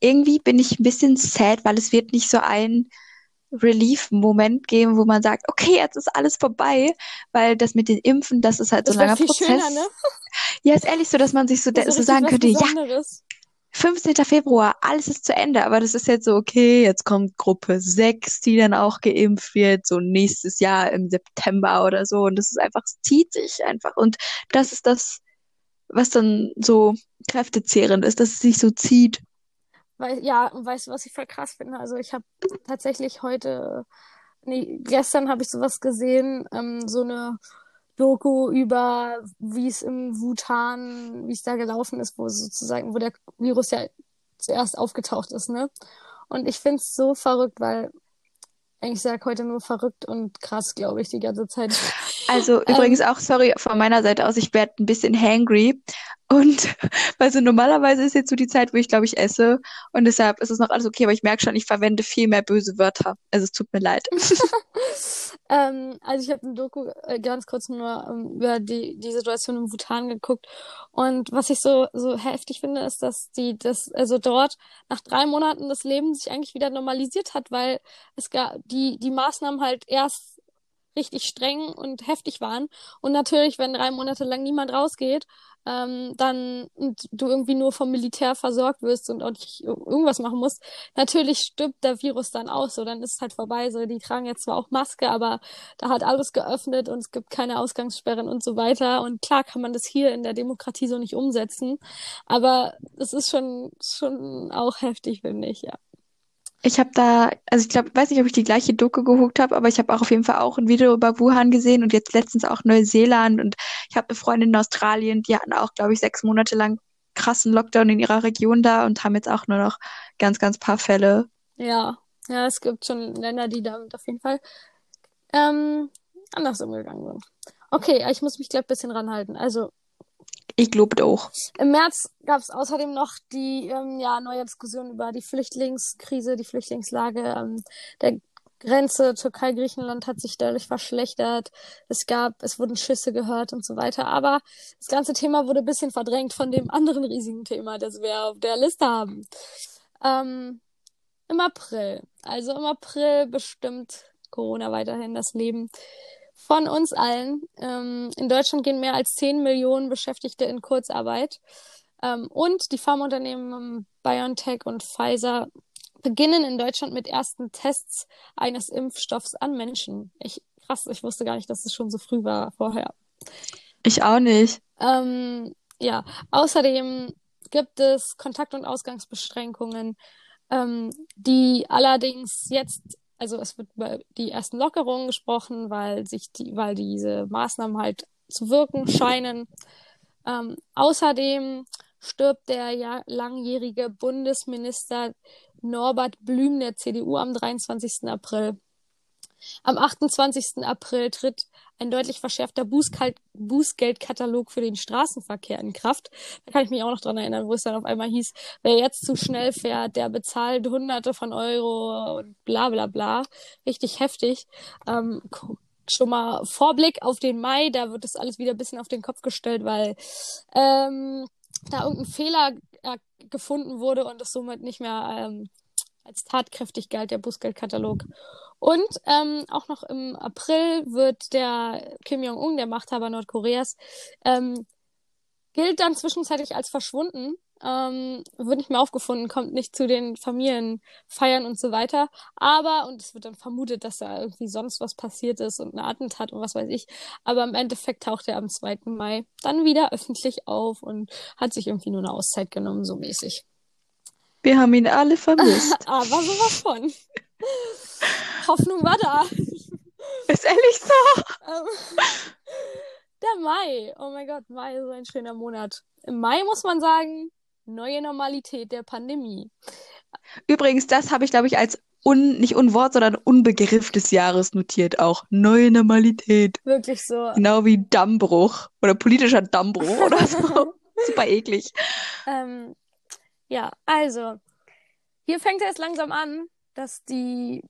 [SPEAKER 2] irgendwie bin ich ein bisschen sad, weil es wird nicht so ein Relief-Moment geben, wo man sagt, okay, jetzt ist alles vorbei, weil das mit den Impfen, das ist halt das so ein langer Prozess. Schöner, ne? Ja, ist ehrlich so, dass man sich so, so, so sagen könnte, ja, 15. Februar, alles ist zu Ende, aber das ist jetzt so, okay, jetzt kommt Gruppe 6, die dann auch geimpft wird, so nächstes Jahr im September oder so. Und das ist einfach, es zieht sich einfach. Und das ist das, was dann so kräftezehrend ist, dass es sich so zieht.
[SPEAKER 1] Weil, ja, und weißt du, was ich voll krass finde? Also ich habe tatsächlich heute, nee, gestern habe ich sowas gesehen, ähm, so eine Doku über, wie es im Wutan, wie es da gelaufen ist, wo sozusagen, wo der Virus ja zuerst aufgetaucht ist, ne? Und ich find's so verrückt, weil ich sag heute nur verrückt und krass, glaube ich, die ganze Zeit.
[SPEAKER 2] Also ähm, übrigens auch, sorry, von meiner Seite aus, ich werde ein bisschen hangry. Und weil so normalerweise ist jetzt so die Zeit, wo ich, glaube ich, esse. Und deshalb ist es noch alles okay, aber ich merke schon, ich verwende viel mehr böse Wörter. Also es tut mir leid.
[SPEAKER 1] ähm, also ich habe ein Doku äh, ganz kurz nur ähm, über die, die Situation im Bhutan geguckt. Und was ich so, so heftig finde, ist, dass die, das, also dort nach drei Monaten das Leben sich eigentlich wieder normalisiert hat, weil es gar die, die Maßnahmen halt erst richtig streng und heftig waren. Und natürlich, wenn drei Monate lang niemand rausgeht, ähm, dann und du irgendwie nur vom Militär versorgt wirst und auch nicht irgendwas machen musst, natürlich stirbt der Virus dann aus, so dann ist es halt vorbei. So, die tragen jetzt zwar auch Maske, aber da hat alles geöffnet und es gibt keine Ausgangssperren und so weiter. Und klar kann man das hier in der Demokratie so nicht umsetzen, aber es ist schon schon auch heftig, finde ich, ja.
[SPEAKER 2] Ich habe da, also ich glaube, weiß nicht, ob ich die gleiche Doku geguckt habe, aber ich habe auch auf jeden Fall auch ein Video über Wuhan gesehen und jetzt letztens auch Neuseeland und ich habe eine Freundin in Australien, die hatten auch, glaube ich, sechs Monate lang krassen Lockdown in ihrer Region da und haben jetzt auch nur noch ganz, ganz paar Fälle.
[SPEAKER 1] Ja, ja, es gibt schon Länder, die damit auf jeden Fall ähm, anders umgegangen sind. Okay, ich muss mich gleich ein bisschen ranhalten. Also
[SPEAKER 2] ich glaube doch.
[SPEAKER 1] Im März gab es außerdem noch die ähm, ja, neue Diskussion über die Flüchtlingskrise, die Flüchtlingslage. Ähm, der Grenze Türkei-Griechenland hat sich dadurch verschlechtert. Es gab, es wurden Schüsse gehört und so weiter. Aber das ganze Thema wurde ein bisschen verdrängt von dem anderen riesigen Thema, das wir auf der Liste haben. Ähm, Im April. Also im April bestimmt Corona weiterhin das Leben von uns allen. Ähm, in Deutschland gehen mehr als 10 Millionen Beschäftigte in Kurzarbeit. Ähm, und die Pharmaunternehmen BioNTech und Pfizer beginnen in Deutschland mit ersten Tests eines Impfstoffs an Menschen. Ich, krass, ich wusste gar nicht, dass es schon so früh war vorher.
[SPEAKER 2] Ich auch nicht.
[SPEAKER 1] Ähm, ja, außerdem gibt es Kontakt- und Ausgangsbeschränkungen, ähm, die allerdings jetzt also es wird über die ersten Lockerungen gesprochen, weil sich die, weil diese Maßnahmen halt zu wirken scheinen. Ähm, außerdem stirbt der langjährige Bundesminister Norbert Blüm der CDU am 23. April. Am 28. April tritt ein deutlich verschärfter Bußgeldkatalog für den Straßenverkehr in Kraft. Da kann ich mich auch noch dran erinnern, wo es dann auf einmal hieß, wer jetzt zu schnell fährt, der bezahlt Hunderte von Euro und bla bla bla. Richtig heftig. Ähm, schon mal Vorblick auf den Mai, da wird das alles wieder ein bisschen auf den Kopf gestellt, weil ähm, da irgendein Fehler äh, gefunden wurde und es somit nicht mehr ähm, als tatkräftig galt, der Bußgeldkatalog. Und ähm, auch noch im April wird der Kim Jong-un, der Machthaber Nordkoreas, ähm, gilt dann zwischenzeitlich als verschwunden. Ähm, wird nicht mehr aufgefunden, kommt nicht zu den Familienfeiern und so weiter. Aber, und es wird dann vermutet, dass da irgendwie sonst was passiert ist und ein Attentat und was weiß ich. Aber im Endeffekt taucht er am 2. Mai dann wieder öffentlich auf und hat sich irgendwie nur eine Auszeit genommen, so mäßig.
[SPEAKER 2] Wir haben ihn alle vermisst.
[SPEAKER 1] Aber sowas von. Hoffnung war da.
[SPEAKER 2] Ist ehrlich so.
[SPEAKER 1] Ähm, der Mai. Oh mein Gott, Mai ist ein schöner Monat. Im Mai muss man sagen, neue Normalität der Pandemie.
[SPEAKER 2] Übrigens, das habe ich, glaube ich, als un, nicht Unwort, sondern Unbegriff des Jahres notiert auch. Neue Normalität.
[SPEAKER 1] Wirklich so.
[SPEAKER 2] Genau wie Dammbruch oder politischer Dammbruch oder so. Super eklig.
[SPEAKER 1] Ähm, ja, also, hier fängt es langsam an, dass die,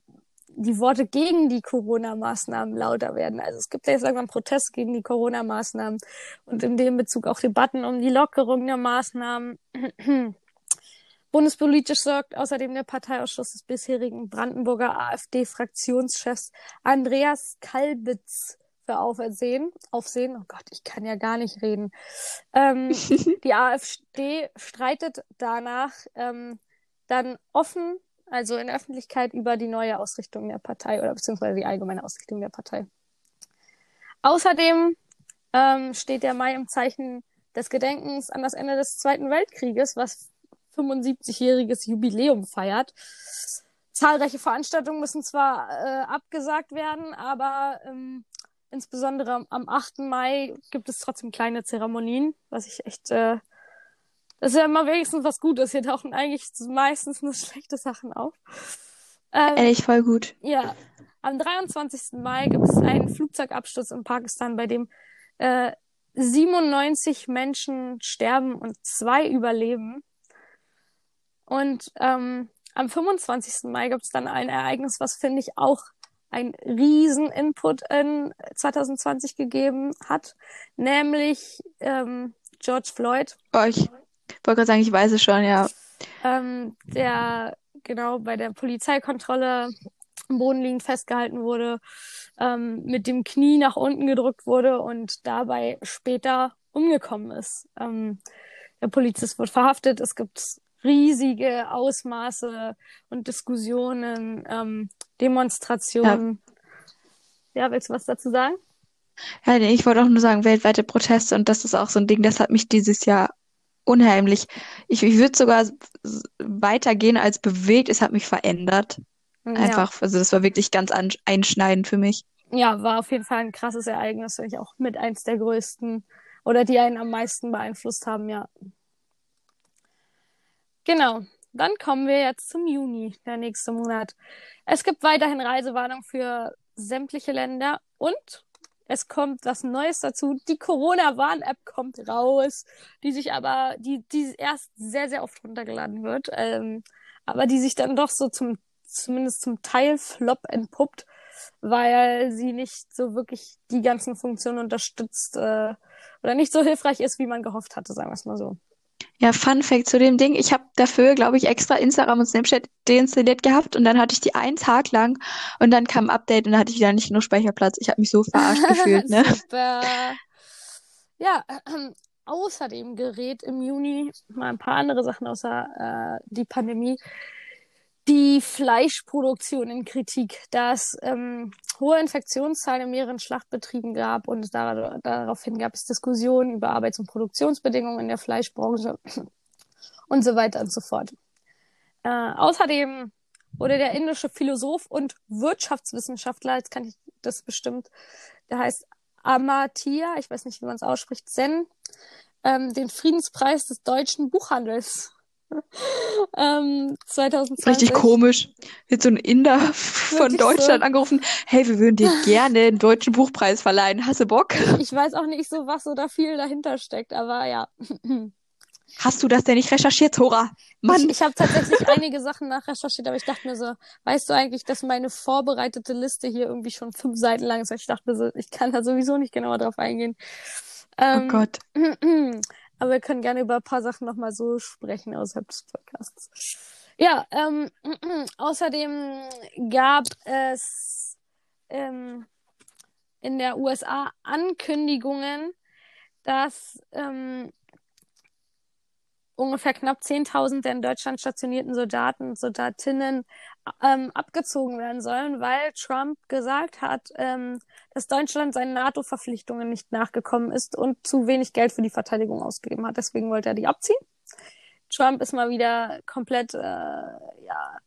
[SPEAKER 1] die Worte gegen die Corona-Maßnahmen lauter werden. Also es gibt ja jetzt langsam Protest gegen die Corona-Maßnahmen und in dem Bezug auch Debatten um die Lockerung der Maßnahmen. Bundespolitisch sorgt außerdem der Parteiausschuss des bisherigen Brandenburger AfD-Fraktionschefs Andreas Kalbitz für Aufsehen. Aufsehen, oh Gott, ich kann ja gar nicht reden. Ähm, die AfD streitet danach ähm, dann offen, also in der Öffentlichkeit, über die neue Ausrichtung der Partei oder beziehungsweise die allgemeine Ausrichtung der Partei. Außerdem ähm, steht der Mai im Zeichen des Gedenkens an das Ende des Zweiten Weltkrieges, was 75-jähriges Jubiläum feiert. Zahlreiche Veranstaltungen müssen zwar äh, abgesagt werden, aber ähm, Insbesondere am 8. Mai gibt es trotzdem kleine Zeremonien, was ich echt, äh, das ist ja immer wenigstens was Gutes. Hier tauchen eigentlich meistens nur schlechte Sachen auf.
[SPEAKER 2] Ähm, Ehrlich, voll gut.
[SPEAKER 1] Ja. Am 23. Mai gibt es einen Flugzeugabsturz in Pakistan, bei dem äh, 97 Menschen sterben und zwei überleben. Und ähm, am 25. Mai gibt es dann ein Ereignis, was finde ich auch ein riesen Input in 2020 gegeben hat, nämlich ähm, George Floyd.
[SPEAKER 2] Oh, ich wollte gerade sagen, ich weiß es schon, ja.
[SPEAKER 1] Ähm, der genau bei der Polizeikontrolle am Boden liegend festgehalten wurde, ähm, mit dem Knie nach unten gedrückt wurde und dabei später umgekommen ist. Ähm, der Polizist wird verhaftet. Es gibt riesige Ausmaße und Diskussionen, ähm, Demonstrationen. Ja. ja, willst du was dazu sagen?
[SPEAKER 2] Ja, nee, ich wollte auch nur sagen, weltweite Proteste und das ist auch so ein Ding, das hat mich dieses Jahr unheimlich. Ich, ich würde sogar weitergehen als bewegt, es hat mich verändert. Einfach, ja. also das war wirklich ganz einschneidend für mich.
[SPEAKER 1] Ja, war auf jeden Fall ein krasses Ereignis, ich auch mit eins der größten oder die einen am meisten beeinflusst haben, ja. Genau. Dann kommen wir jetzt zum Juni, der nächste Monat. Es gibt weiterhin Reisewarnung für sämtliche Länder und es kommt was Neues dazu. Die Corona-Warn-App kommt raus, die sich aber, die, die erst sehr, sehr oft runtergeladen wird, ähm, aber die sich dann doch so zum, zumindest zum Teil Flop entpuppt, weil sie nicht so wirklich die ganzen Funktionen unterstützt äh, oder nicht so hilfreich ist, wie man gehofft hatte, sagen wir es mal so.
[SPEAKER 2] Ja, Fun Fact zu dem Ding. Ich habe dafür, glaube ich, extra Instagram und Snapchat deinstalliert gehabt und dann hatte ich die einen Tag lang und dann kam ein Update und dann hatte ich wieder nicht genug Speicherplatz. Ich habe mich so verarscht gefühlt, ne?
[SPEAKER 1] Super. Ja, äh, außerdem gerät im Juni mal ein paar andere Sachen außer äh, die Pandemie die Fleischproduktion in Kritik, da es ähm, hohe Infektionszahlen in mehreren Schlachtbetrieben gab und dar daraufhin gab es Diskussionen über Arbeits- und Produktionsbedingungen in der Fleischbranche und so weiter und so fort. Äh, außerdem wurde der indische Philosoph und Wirtschaftswissenschaftler, jetzt kann ich das bestimmt, der heißt Amartya, ich weiß nicht, wie man es ausspricht, Zen, ähm, den Friedenspreis des deutschen Buchhandels ähm, 2020.
[SPEAKER 2] Richtig komisch. Wird so ein Inder von Deutschland so. angerufen. Hey, wir würden dir gerne den deutschen Buchpreis verleihen. Hast du Bock?
[SPEAKER 1] Ich weiß auch nicht so, was so da viel dahinter steckt, aber ja.
[SPEAKER 2] Hast du das denn nicht recherchiert, Zora?
[SPEAKER 1] Mann. Ich, ich habe tatsächlich einige Sachen nachrecherchiert, aber ich dachte mir so, weißt du eigentlich, dass meine vorbereitete Liste hier irgendwie schon fünf Seiten lang ist? Ich dachte mir so, ich kann da sowieso nicht genauer drauf eingehen.
[SPEAKER 2] Oh ähm, oh Gott.
[SPEAKER 1] Aber wir können gerne über ein paar Sachen nochmal so sprechen außerhalb des Podcasts. Ja, ähm, außerdem gab es ähm, in der USA Ankündigungen, dass ähm, ungefähr knapp 10.000 der in Deutschland stationierten Soldaten und Soldatinnen ähm, abgezogen werden sollen, weil Trump gesagt hat, ähm, dass Deutschland seinen NATO-Verpflichtungen nicht nachgekommen ist und zu wenig Geld für die Verteidigung ausgegeben hat. Deswegen wollte er die abziehen. Trump ist mal wieder komplett, äh, ja,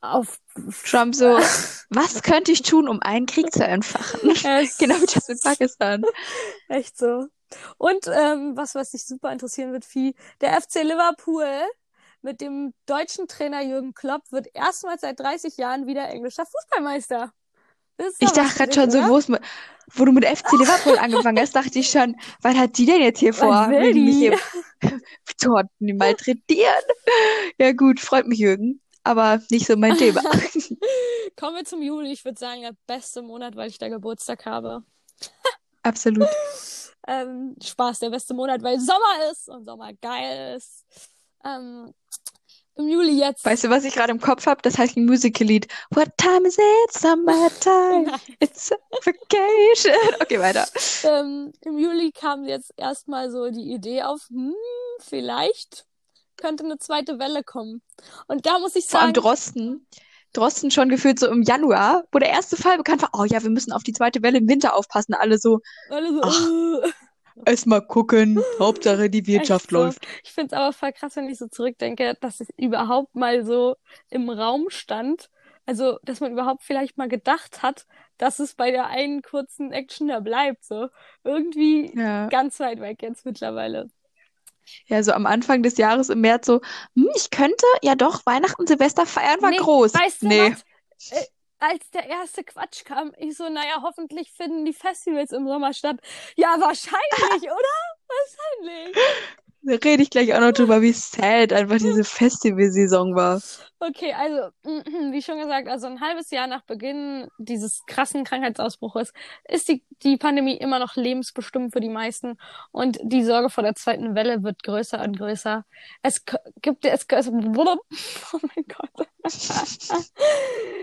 [SPEAKER 1] auf
[SPEAKER 2] Trump so, was könnte ich tun, um einen Krieg zu entfachen? genau wie das in Pakistan.
[SPEAKER 1] Echt so. Und ähm, was, was dich super interessieren wird, wie der FC Liverpool mit dem deutschen Trainer Jürgen Klopp wird erstmals seit 30 Jahren wieder englischer Fußballmeister.
[SPEAKER 2] Ich dachte gerade schon so, wo, ist, wo du mit FC Liverpool angefangen hast, dachte ich schon, was hat die denn jetzt hier vor?
[SPEAKER 1] Will die? Mich hier
[SPEAKER 2] malträtieren. Ja gut, freut mich Jürgen, aber nicht so mein Thema.
[SPEAKER 1] Kommen wir zum Juli. Ich würde sagen, der beste Monat, weil ich da Geburtstag habe.
[SPEAKER 2] Absolut.
[SPEAKER 1] ähm, Spaß, der beste Monat, weil Sommer ist und Sommer geil ist. Ähm, Im Juli jetzt.
[SPEAKER 2] Weißt du, was ich gerade im Kopf habe? Das heißt ein Musical-Lied. What time is it? Summertime. It's vacation. Okay, weiter.
[SPEAKER 1] Ähm, Im Juli kam jetzt erstmal so die Idee auf, hm, vielleicht könnte eine zweite Welle kommen. Und da muss ich sagen.
[SPEAKER 2] Vor allem Drosten. Drosten schon gefühlt so im Januar, wo der erste Fall bekannt war, oh ja, wir müssen auf die zweite Welle im Winter aufpassen, alle so.
[SPEAKER 1] Alle so. Uh.
[SPEAKER 2] Erstmal gucken, Hauptsache die Wirtschaft so. läuft.
[SPEAKER 1] Ich finde es aber voll krass, wenn ich so zurückdenke, dass es überhaupt mal so im Raum stand. Also, dass man überhaupt vielleicht mal gedacht hat, dass es bei der einen kurzen Action da bleibt. So irgendwie ja. ganz weit weg jetzt mittlerweile.
[SPEAKER 2] Ja, so am Anfang des Jahres im März so, hm, ich könnte ja doch Weihnachten, Silvester feiern, war nee, groß.
[SPEAKER 1] Weißt du nee. Was? Als der erste Quatsch kam, ich so, naja, hoffentlich finden die Festivals im Sommer statt. Ja, wahrscheinlich, oder? Wahrscheinlich.
[SPEAKER 2] Da rede ich gleich auch noch drüber, wie sad einfach diese Festivalsaison war.
[SPEAKER 1] Okay, also, wie schon gesagt, also ein halbes Jahr nach Beginn dieses krassen Krankheitsausbruches ist die, die Pandemie immer noch lebensbestimmt für die meisten und die Sorge vor der zweiten Welle wird größer und größer. Es gibt, es, es oh mein Gott.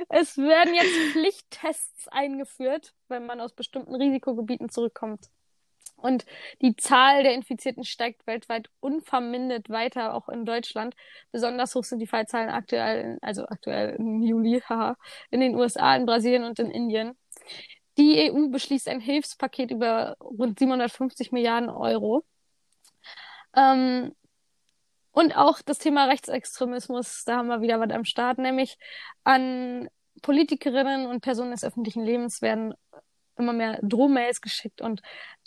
[SPEAKER 1] Es werden jetzt Pflichttests eingeführt, wenn man aus bestimmten Risikogebieten zurückkommt. Und die Zahl der Infizierten steigt weltweit unvermindert weiter, auch in Deutschland. Besonders hoch sind die Fallzahlen aktuell, also aktuell im Juli, haha, in den USA, in Brasilien und in Indien. Die EU beschließt ein Hilfspaket über rund 750 Milliarden Euro. Ähm, und auch das Thema Rechtsextremismus, da haben wir wieder was am Start, nämlich an Politikerinnen und Personen des öffentlichen Lebens werden immer mehr Drohmails geschickt und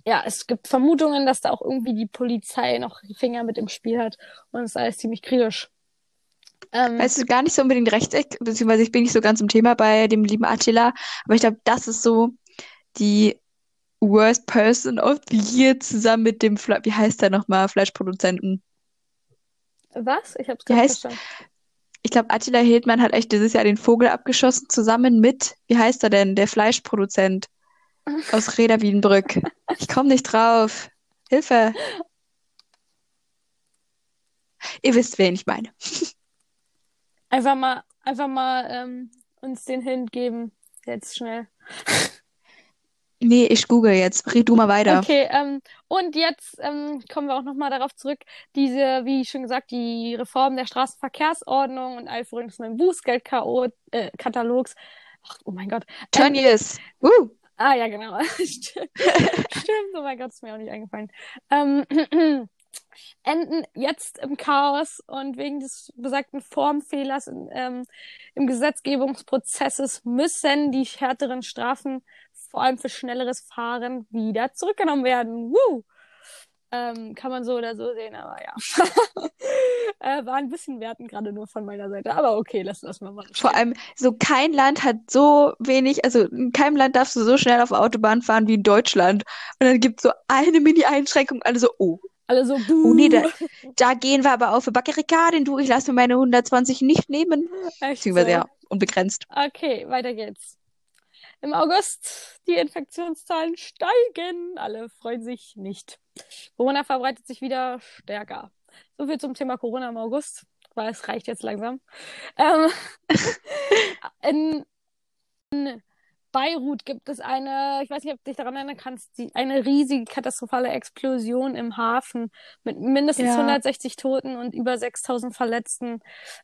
[SPEAKER 1] ja, es gibt Vermutungen, dass da auch irgendwie die Polizei noch Finger mit im Spiel hat und es ist alles ziemlich kritisch.
[SPEAKER 2] Ähm, weißt du, gar nicht so unbedingt rechtsex, beziehungsweise ich bin nicht so ganz im Thema bei dem lieben Attila, aber ich glaube, das ist so die Worst Person of the Year zusammen mit dem, Fle wie heißt der nochmal, Fleischproduzenten.
[SPEAKER 1] Was? Ich hab's gar nicht verstanden.
[SPEAKER 2] Ich glaube, Attila Hildmann hat echt dieses Jahr den Vogel abgeschossen, zusammen mit, wie heißt er denn, der Fleischproduzent aus Reda Wiedenbrück. Ich komme nicht drauf. Hilfe. Ihr wisst, wen ich meine.
[SPEAKER 1] Einfach mal, einfach mal ähm, uns den Hint geben. Jetzt schnell.
[SPEAKER 2] Nee, ich google jetzt. Red du mal weiter.
[SPEAKER 1] Okay, ähm, und jetzt ähm, kommen wir auch nochmal darauf zurück, diese, wie schon gesagt, die Reform der Straßenverkehrsordnung und Einführung des neuen Bußgeldkatalogs. Äh, oh mein Gott.
[SPEAKER 2] Turn ähm, years. Uh.
[SPEAKER 1] Ah, ja, genau. Stimmt. Oh mein Gott, ist mir auch nicht eingefallen. Ähm, enden jetzt im Chaos und wegen des besagten Formfehlers in, ähm, im Gesetzgebungsprozesses müssen die härteren Strafen vor allem für schnelleres Fahren wieder zurückgenommen werden. Woo! Ähm, kann man so oder so sehen, aber ja. äh, war ein bisschen werten gerade nur von meiner Seite. Aber okay, lass, lass mal mal.
[SPEAKER 2] Vor allem, so kein Land hat so wenig, also in keinem Land darfst du so schnell auf Autobahn fahren wie in Deutschland. Und dann gibt es so eine Mini-Einschränkung, alle so, oh.
[SPEAKER 1] Alle so, buh.
[SPEAKER 2] Oh nee, da, da gehen wir aber auf für Barrikaden, du, ich lasse mir meine 120 nicht nehmen. Echt Beziehungsweise so? ja, unbegrenzt.
[SPEAKER 1] Okay, weiter geht's. Im August die Infektionszahlen steigen. Alle freuen sich nicht. Corona verbreitet sich wieder stärker. So viel zum Thema Corona im August, weil es reicht jetzt langsam. Ähm, in, in Beirut gibt es eine, ich weiß nicht, ob du dich daran erinnern kannst, die, eine riesige katastrophale Explosion im Hafen mit mindestens ja. 160 Toten und über 6000 Verletzten,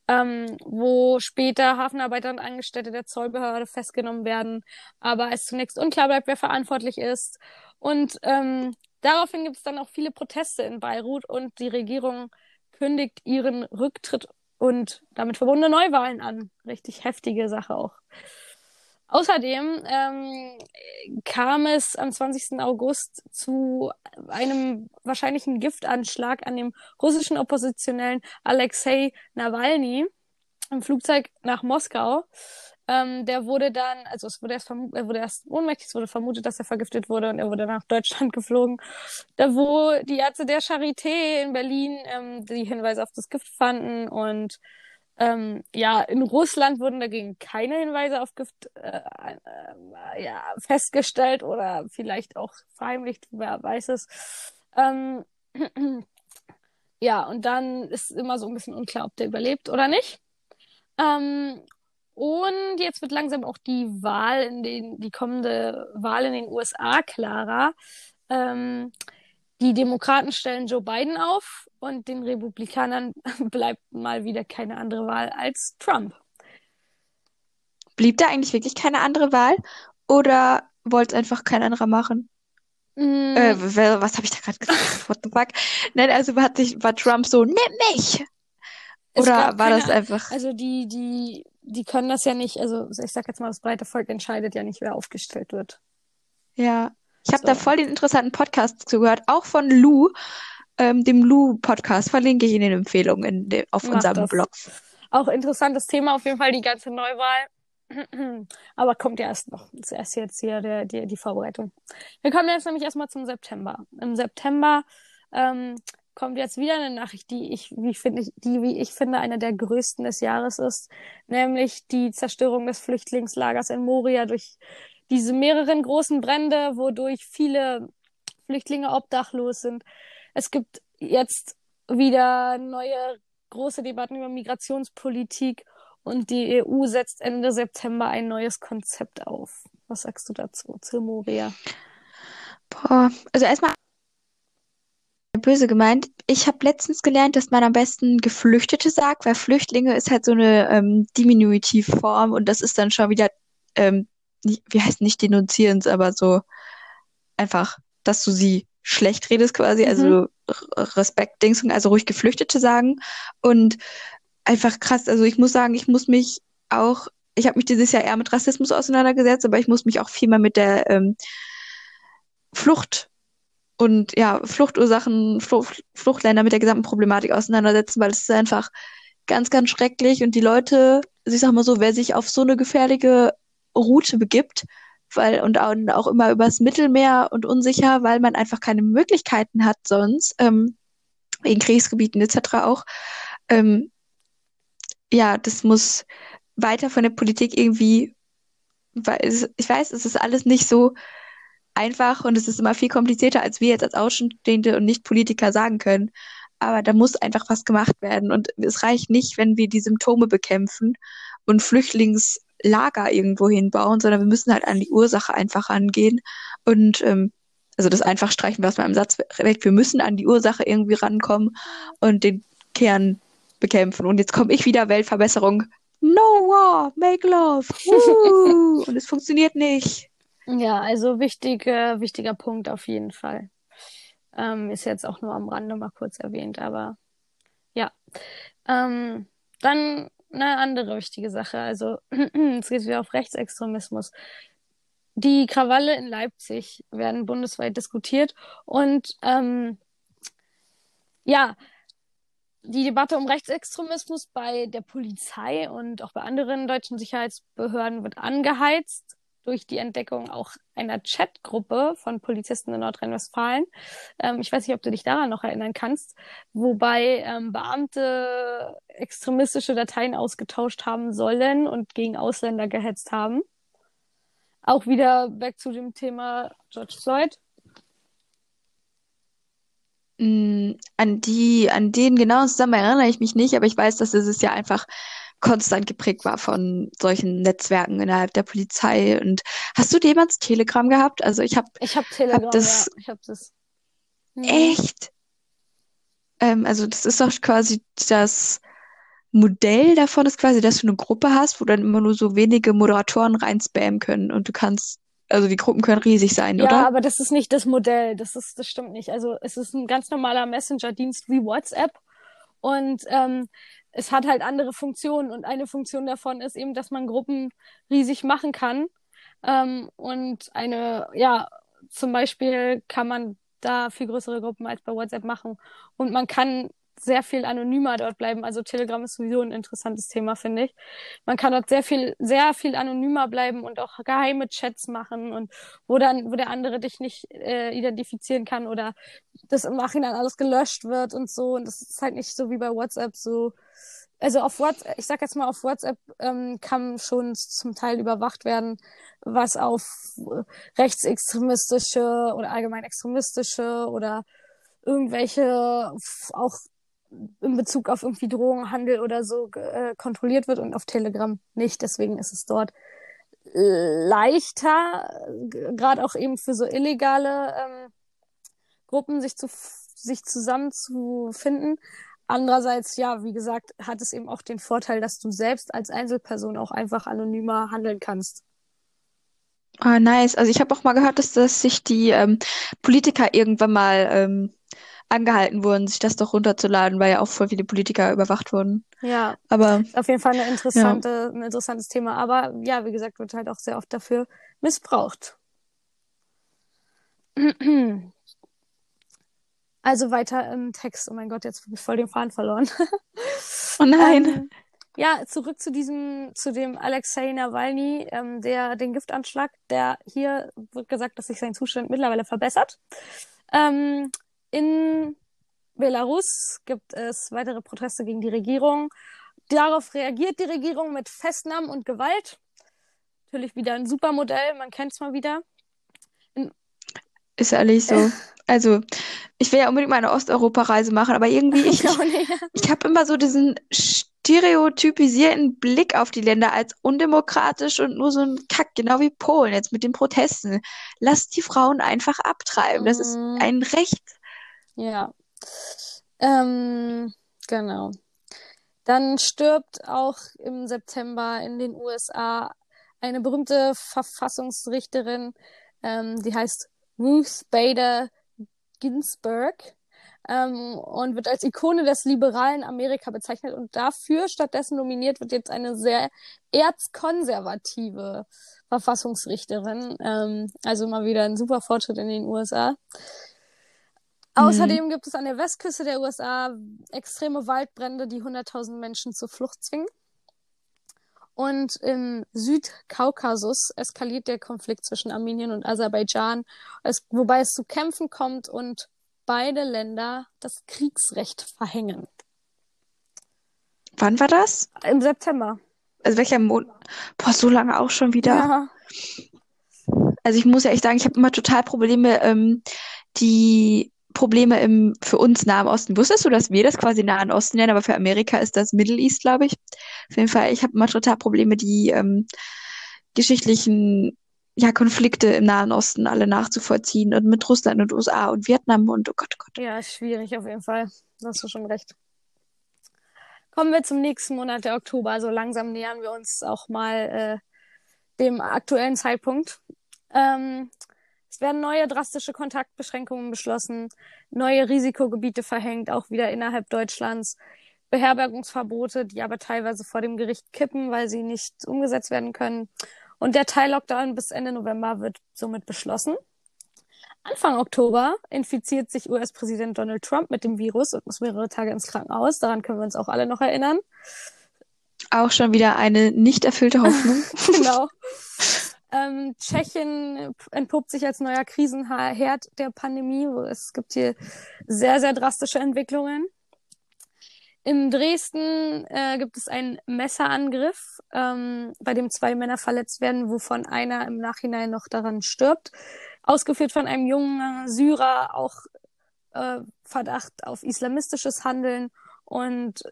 [SPEAKER 1] ähm, wo später Hafenarbeiter und Angestellte der Zollbehörde festgenommen werden, aber es zunächst unklar bleibt, wer verantwortlich ist. Und ähm, daraufhin gibt es dann auch viele Proteste in Beirut und die Regierung kündigt ihren Rücktritt und damit verbundene Neuwahlen an. Richtig heftige Sache auch. Außerdem ähm, kam es am 20. August zu einem wahrscheinlichen Giftanschlag an dem russischen Oppositionellen Alexei Nawalny im Flugzeug nach Moskau. Ähm, der wurde dann, also es wurde erst er wurde erst ohnmächtig, es wurde vermutet, dass er vergiftet wurde und er wurde nach Deutschland geflogen. Da wo die Ärzte der Charité in Berlin ähm, die Hinweise auf das Gift fanden und ähm, ja, in Russland wurden dagegen keine Hinweise auf Gift äh, äh, ja, festgestellt oder vielleicht auch verheimlicht, wer weiß es. Ähm, ja, und dann ist immer so ein bisschen unklar, ob der überlebt oder nicht. Ähm, und jetzt wird langsam auch die Wahl in den, die kommende Wahl in den USA klarer. Ähm, die Demokraten stellen Joe Biden auf und den Republikanern bleibt mal wieder keine andere Wahl als Trump.
[SPEAKER 2] Blieb da eigentlich wirklich keine andere Wahl oder wollte es einfach kein anderer machen? Mm. Äh, was habe ich da gerade gesagt? What the fuck? Nein, also hat sich, war Trump so, nimm mich! Oder war keine, das einfach.
[SPEAKER 1] Also die, die, die können das ja nicht, also ich sag jetzt mal, das breite Volk entscheidet ja nicht, wer aufgestellt wird.
[SPEAKER 2] Ja. Ich habe so. da voll den interessanten Podcast zugehört, auch von Lou, ähm, dem Lou-Podcast. Verlinke ich in den Empfehlungen in auf Mach unserem das. Blog.
[SPEAKER 1] Auch interessantes Thema, auf jeden Fall die ganze Neuwahl. Aber kommt ja erst noch. Zuerst jetzt hier der, die, die Vorbereitung. Wir kommen jetzt nämlich erstmal zum September. Im September ähm, kommt jetzt wieder eine Nachricht, die ich, wie finde ich, die, wie ich finde, eine der größten des Jahres ist, nämlich die Zerstörung des Flüchtlingslagers in Moria durch diese mehreren großen Brände, wodurch viele Flüchtlinge obdachlos sind. Es gibt jetzt wieder neue große Debatten über Migrationspolitik und die EU setzt Ende September ein neues Konzept auf. Was sagst du dazu, Moria?
[SPEAKER 2] Boah, also erstmal böse gemeint. Ich habe letztens gelernt, dass man am besten Geflüchtete sagt, weil Flüchtlinge ist halt so eine ähm, Diminutivform und das ist dann schon wieder, ähm, wie heißt nicht denunzierend, aber so einfach, dass du sie schlecht redest quasi, also mhm. also Respekt-Dings, also ruhig Geflüchtete sagen und einfach krass, also ich muss sagen, ich muss mich auch, ich habe mich dieses Jahr eher mit Rassismus auseinandergesetzt, aber ich muss mich auch viel mehr mit der ähm, Flucht und ja, Fluchtursachen, Flucht, Fluchtländer mit der gesamten Problematik auseinandersetzen, weil es ist einfach ganz, ganz schrecklich und die Leute, also ich sag mal so, wer sich auf so eine gefährliche Route begibt, weil und auch immer übers Mittelmeer und unsicher, weil man einfach keine Möglichkeiten hat sonst, ähm, in Kriegsgebieten etc. auch. Ähm, ja, das muss weiter von der Politik irgendwie, weil ich weiß, es ist alles nicht so einfach und es ist immer viel komplizierter, als wir jetzt als Außenstehende und Nicht-Politiker sagen können. Aber da muss einfach was gemacht werden. Und es reicht nicht, wenn wir die Symptome bekämpfen und Flüchtlingslager irgendwo hinbauen, sondern wir müssen halt an die Ursache einfach rangehen. Und ähm, also das einfach streichen wir aus meinem Satz weg. Wir müssen an die Ursache irgendwie rankommen und den Kern bekämpfen. Und jetzt komme ich wieder Weltverbesserung. No war, make love. und es funktioniert nicht.
[SPEAKER 1] Ja, also wichtige, wichtiger Punkt auf jeden Fall. Ähm, ist jetzt auch nur am Rande mal kurz erwähnt, aber ja. Ähm, dann eine andere wichtige Sache. Also es geht wieder auf Rechtsextremismus. Die Krawalle in Leipzig werden bundesweit diskutiert und ähm, ja, die Debatte um Rechtsextremismus bei der Polizei und auch bei anderen deutschen Sicherheitsbehörden wird angeheizt durch die Entdeckung auch einer Chatgruppe von Polizisten in Nordrhein-Westfalen. Ähm, ich weiß nicht, ob du dich daran noch erinnern kannst, wobei ähm, Beamte extremistische Dateien ausgetauscht haben sollen und gegen Ausländer gehetzt haben. Auch wieder back zu dem Thema George Floyd.
[SPEAKER 2] Mm, an die, an den genauen Zusammenhang erinnere ich mich nicht, aber ich weiß, dass es ja einfach konstant geprägt war von solchen Netzwerken innerhalb der Polizei. Und hast du jemals Telegram gehabt? Also ich habe
[SPEAKER 1] ich habe Telegram, hab das, ja, ich habe das.
[SPEAKER 2] Ja. Echt? Ähm, also das ist doch quasi das Modell davon ist quasi, dass du eine Gruppe hast, wo dann immer nur so wenige Moderatoren reinspammen können und du kannst also die Gruppen können riesig sein,
[SPEAKER 1] ja,
[SPEAKER 2] oder?
[SPEAKER 1] Ja, aber das ist nicht das Modell. Das ist, das stimmt nicht. Also es ist ein ganz normaler Messenger-Dienst wie WhatsApp. Und ähm, es hat halt andere Funktionen und eine Funktion davon ist eben, dass man Gruppen riesig machen kann. Ähm, und eine, ja, zum Beispiel kann man da viel größere Gruppen als bei WhatsApp machen. Und man kann sehr viel anonymer dort bleiben. Also Telegram ist sowieso ein interessantes Thema, finde ich. Man kann dort sehr viel, sehr viel anonymer bleiben und auch geheime Chats machen und wo dann, wo der andere dich nicht äh, identifizieren kann oder das im Nachhinein alles gelöscht wird und so. Und das ist halt nicht so wie bei WhatsApp so. Also auf WhatsApp, ich sag jetzt mal, auf WhatsApp ähm, kann schon zum Teil überwacht werden, was auf äh, rechtsextremistische oder allgemein extremistische oder irgendwelche auch in Bezug auf irgendwie Drogenhandel oder so äh, kontrolliert wird und auf Telegram nicht. Deswegen ist es dort leichter, gerade auch eben für so illegale ähm, Gruppen sich zu sich zusammenzufinden. Andererseits, ja, wie gesagt, hat es eben auch den Vorteil, dass du selbst als Einzelperson auch einfach anonymer handeln kannst.
[SPEAKER 2] Ah, nice. Also ich habe auch mal gehört, dass, dass sich die ähm, Politiker irgendwann mal ähm, angehalten wurden, sich das doch runterzuladen, weil ja auch voll viele Politiker überwacht wurden.
[SPEAKER 1] Ja.
[SPEAKER 2] Aber
[SPEAKER 1] auf jeden Fall eine interessante, ja. ein interessantes Thema. Aber ja, wie gesagt, wird halt auch sehr oft dafür missbraucht. Also weiter im Text. Oh mein Gott, jetzt habe ich voll den Faden verloren.
[SPEAKER 2] oh nein. Ähm,
[SPEAKER 1] ja, zurück zu diesem, zu dem Alexei Nawalny, ähm, der den Giftanschlag, der hier wird gesagt, dass sich sein Zustand mittlerweile verbessert. Ähm, in Belarus gibt es weitere Proteste gegen die Regierung. Darauf reagiert die Regierung mit Festnahmen und Gewalt. Natürlich wieder ein super Modell, man kennt es mal wieder.
[SPEAKER 2] In ist ehrlich so. also, ich will ja unbedingt mal eine Osteuropa-Reise machen, aber irgendwie, ich, ich, ich habe immer so diesen stereotypisierten Blick auf die Länder als undemokratisch und nur so ein Kack, genau wie Polen jetzt mit den Protesten. Lasst die Frauen einfach abtreiben. Das ist
[SPEAKER 1] Mm,
[SPEAKER 2] ein Recht.
[SPEAKER 1] Ja. Ähm, genau. Dann stirbt auch im September in den USA eine berühmte Verfassungsrichterin, ähm, die heißt Ruth Bader Ginsburg, ähm, und wird als Ikone des liberalen Amerika bezeichnet. Und dafür stattdessen nominiert wird jetzt eine sehr erzkonservative Verfassungsrichterin. Ähm, also mal wieder ein super Fortschritt in den USA.
[SPEAKER 2] Mhm.
[SPEAKER 1] Außerdem gibt es an der Westküste der USA extreme Waldbrände, die 100.000 Menschen zur Flucht zwingen. Und im Südkaukasus eskaliert der Konflikt zwischen Armenien und Aserbaidschan, es, wobei es zu Kämpfen kommt und beide Länder das Kriegsrecht verhängen.
[SPEAKER 2] Wann war das?
[SPEAKER 1] Im September.
[SPEAKER 2] Also welcher Monat? Boah, so lange auch schon wieder.
[SPEAKER 1] Ja.
[SPEAKER 2] Also ich muss ja echt sagen, ich habe immer total Probleme, ähm, die Probleme im für uns Nahen Osten. Wusstest du, dass wir das quasi Nahen Osten nennen, aber für Amerika ist das Middle East, glaube ich. Auf jeden Fall, ich habe immer total Probleme, die ähm, geschichtlichen ja, Konflikte im Nahen Osten alle nachzuvollziehen und mit Russland und USA und Vietnam und oh Gott, oh Gott.
[SPEAKER 1] Ja, schwierig auf jeden Fall. Da hast du schon recht. Kommen wir zum nächsten Monat, der Oktober. So langsam nähern wir uns auch mal äh, dem aktuellen Zeitpunkt. Ähm, es werden neue drastische Kontaktbeschränkungen beschlossen, neue Risikogebiete verhängt, auch wieder innerhalb Deutschlands, Beherbergungsverbote, die aber teilweise vor dem Gericht kippen, weil sie nicht umgesetzt werden können. Und der Teil-Lockdown bis Ende November wird somit beschlossen. Anfang Oktober infiziert sich US-Präsident Donald Trump mit dem Virus und muss mehrere Tage ins Krankenhaus. Daran können wir uns auch alle noch erinnern.
[SPEAKER 2] Auch schon wieder eine nicht erfüllte Hoffnung.
[SPEAKER 1] genau. Ähm, Tschechien entpuppt sich als neuer Krisenherd der Pandemie. Es gibt hier sehr, sehr drastische Entwicklungen. In Dresden äh, gibt es einen Messerangriff, ähm, bei dem zwei Männer verletzt werden, wovon einer im Nachhinein noch daran stirbt. Ausgeführt von einem jungen Syrer, auch äh, Verdacht auf islamistisches Handeln und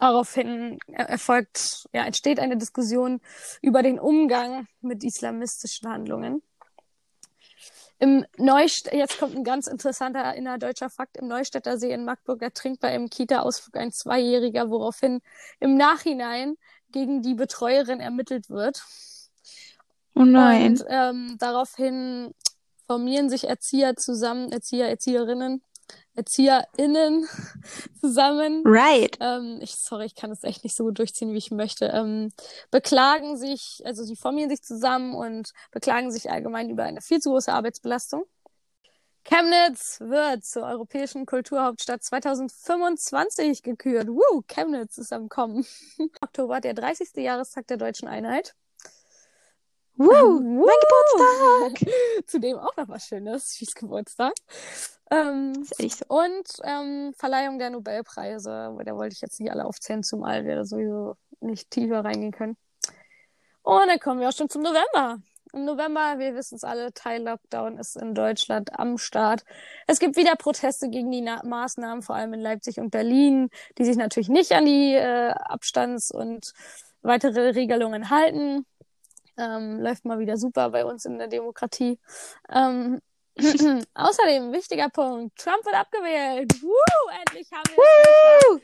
[SPEAKER 1] daraufhin erfolgt, ja, entsteht eine Diskussion über den Umgang mit islamistischen Handlungen. Im Neustädter, jetzt kommt ein ganz interessanter innerdeutscher Fakt, im Neustädter See in Magdeburg ertrinkt bei einem Kita-Ausflug ein Zweijähriger, woraufhin im Nachhinein gegen die Betreuerin ermittelt wird.
[SPEAKER 2] Oh nein.
[SPEAKER 1] Und ähm, daraufhin formieren sich Erzieher zusammen, Erzieher, Erzieherinnen, ErzieherInnen zusammen.
[SPEAKER 2] Right.
[SPEAKER 1] Ähm, ich, sorry, ich kann das echt nicht so gut durchziehen, wie ich möchte. Ähm, beklagen sich, also sie formieren sich zusammen und beklagen sich allgemein über eine viel zu große Arbeitsbelastung. Chemnitz wird zur europäischen Kulturhauptstadt 2025 gekürt. Woo, Chemnitz ist am Kommen. Oktober, der 30. Jahrestag der deutschen Einheit.
[SPEAKER 2] Woo, mein Geburtstag.
[SPEAKER 1] Zudem auch noch was Schönes, Schieß Geburtstag. Ähm,
[SPEAKER 2] so.
[SPEAKER 1] und ähm, Verleihung der Nobelpreise. Da wollte ich jetzt nicht alle aufzählen, zumal wir da sowieso nicht tiefer reingehen können. Und dann kommen wir auch schon zum November. Im November, wir wissen es alle, Teil-Lockdown ist in Deutschland am Start. Es gibt wieder Proteste gegen die Na Maßnahmen, vor allem in Leipzig und Berlin, die sich natürlich nicht an die äh, Abstands- und weitere Regelungen halten. Ähm, läuft mal wieder super bei uns in der Demokratie. Ähm, außerdem, wichtiger Punkt, Trump wird abgewählt. Woo, endlich haben wir.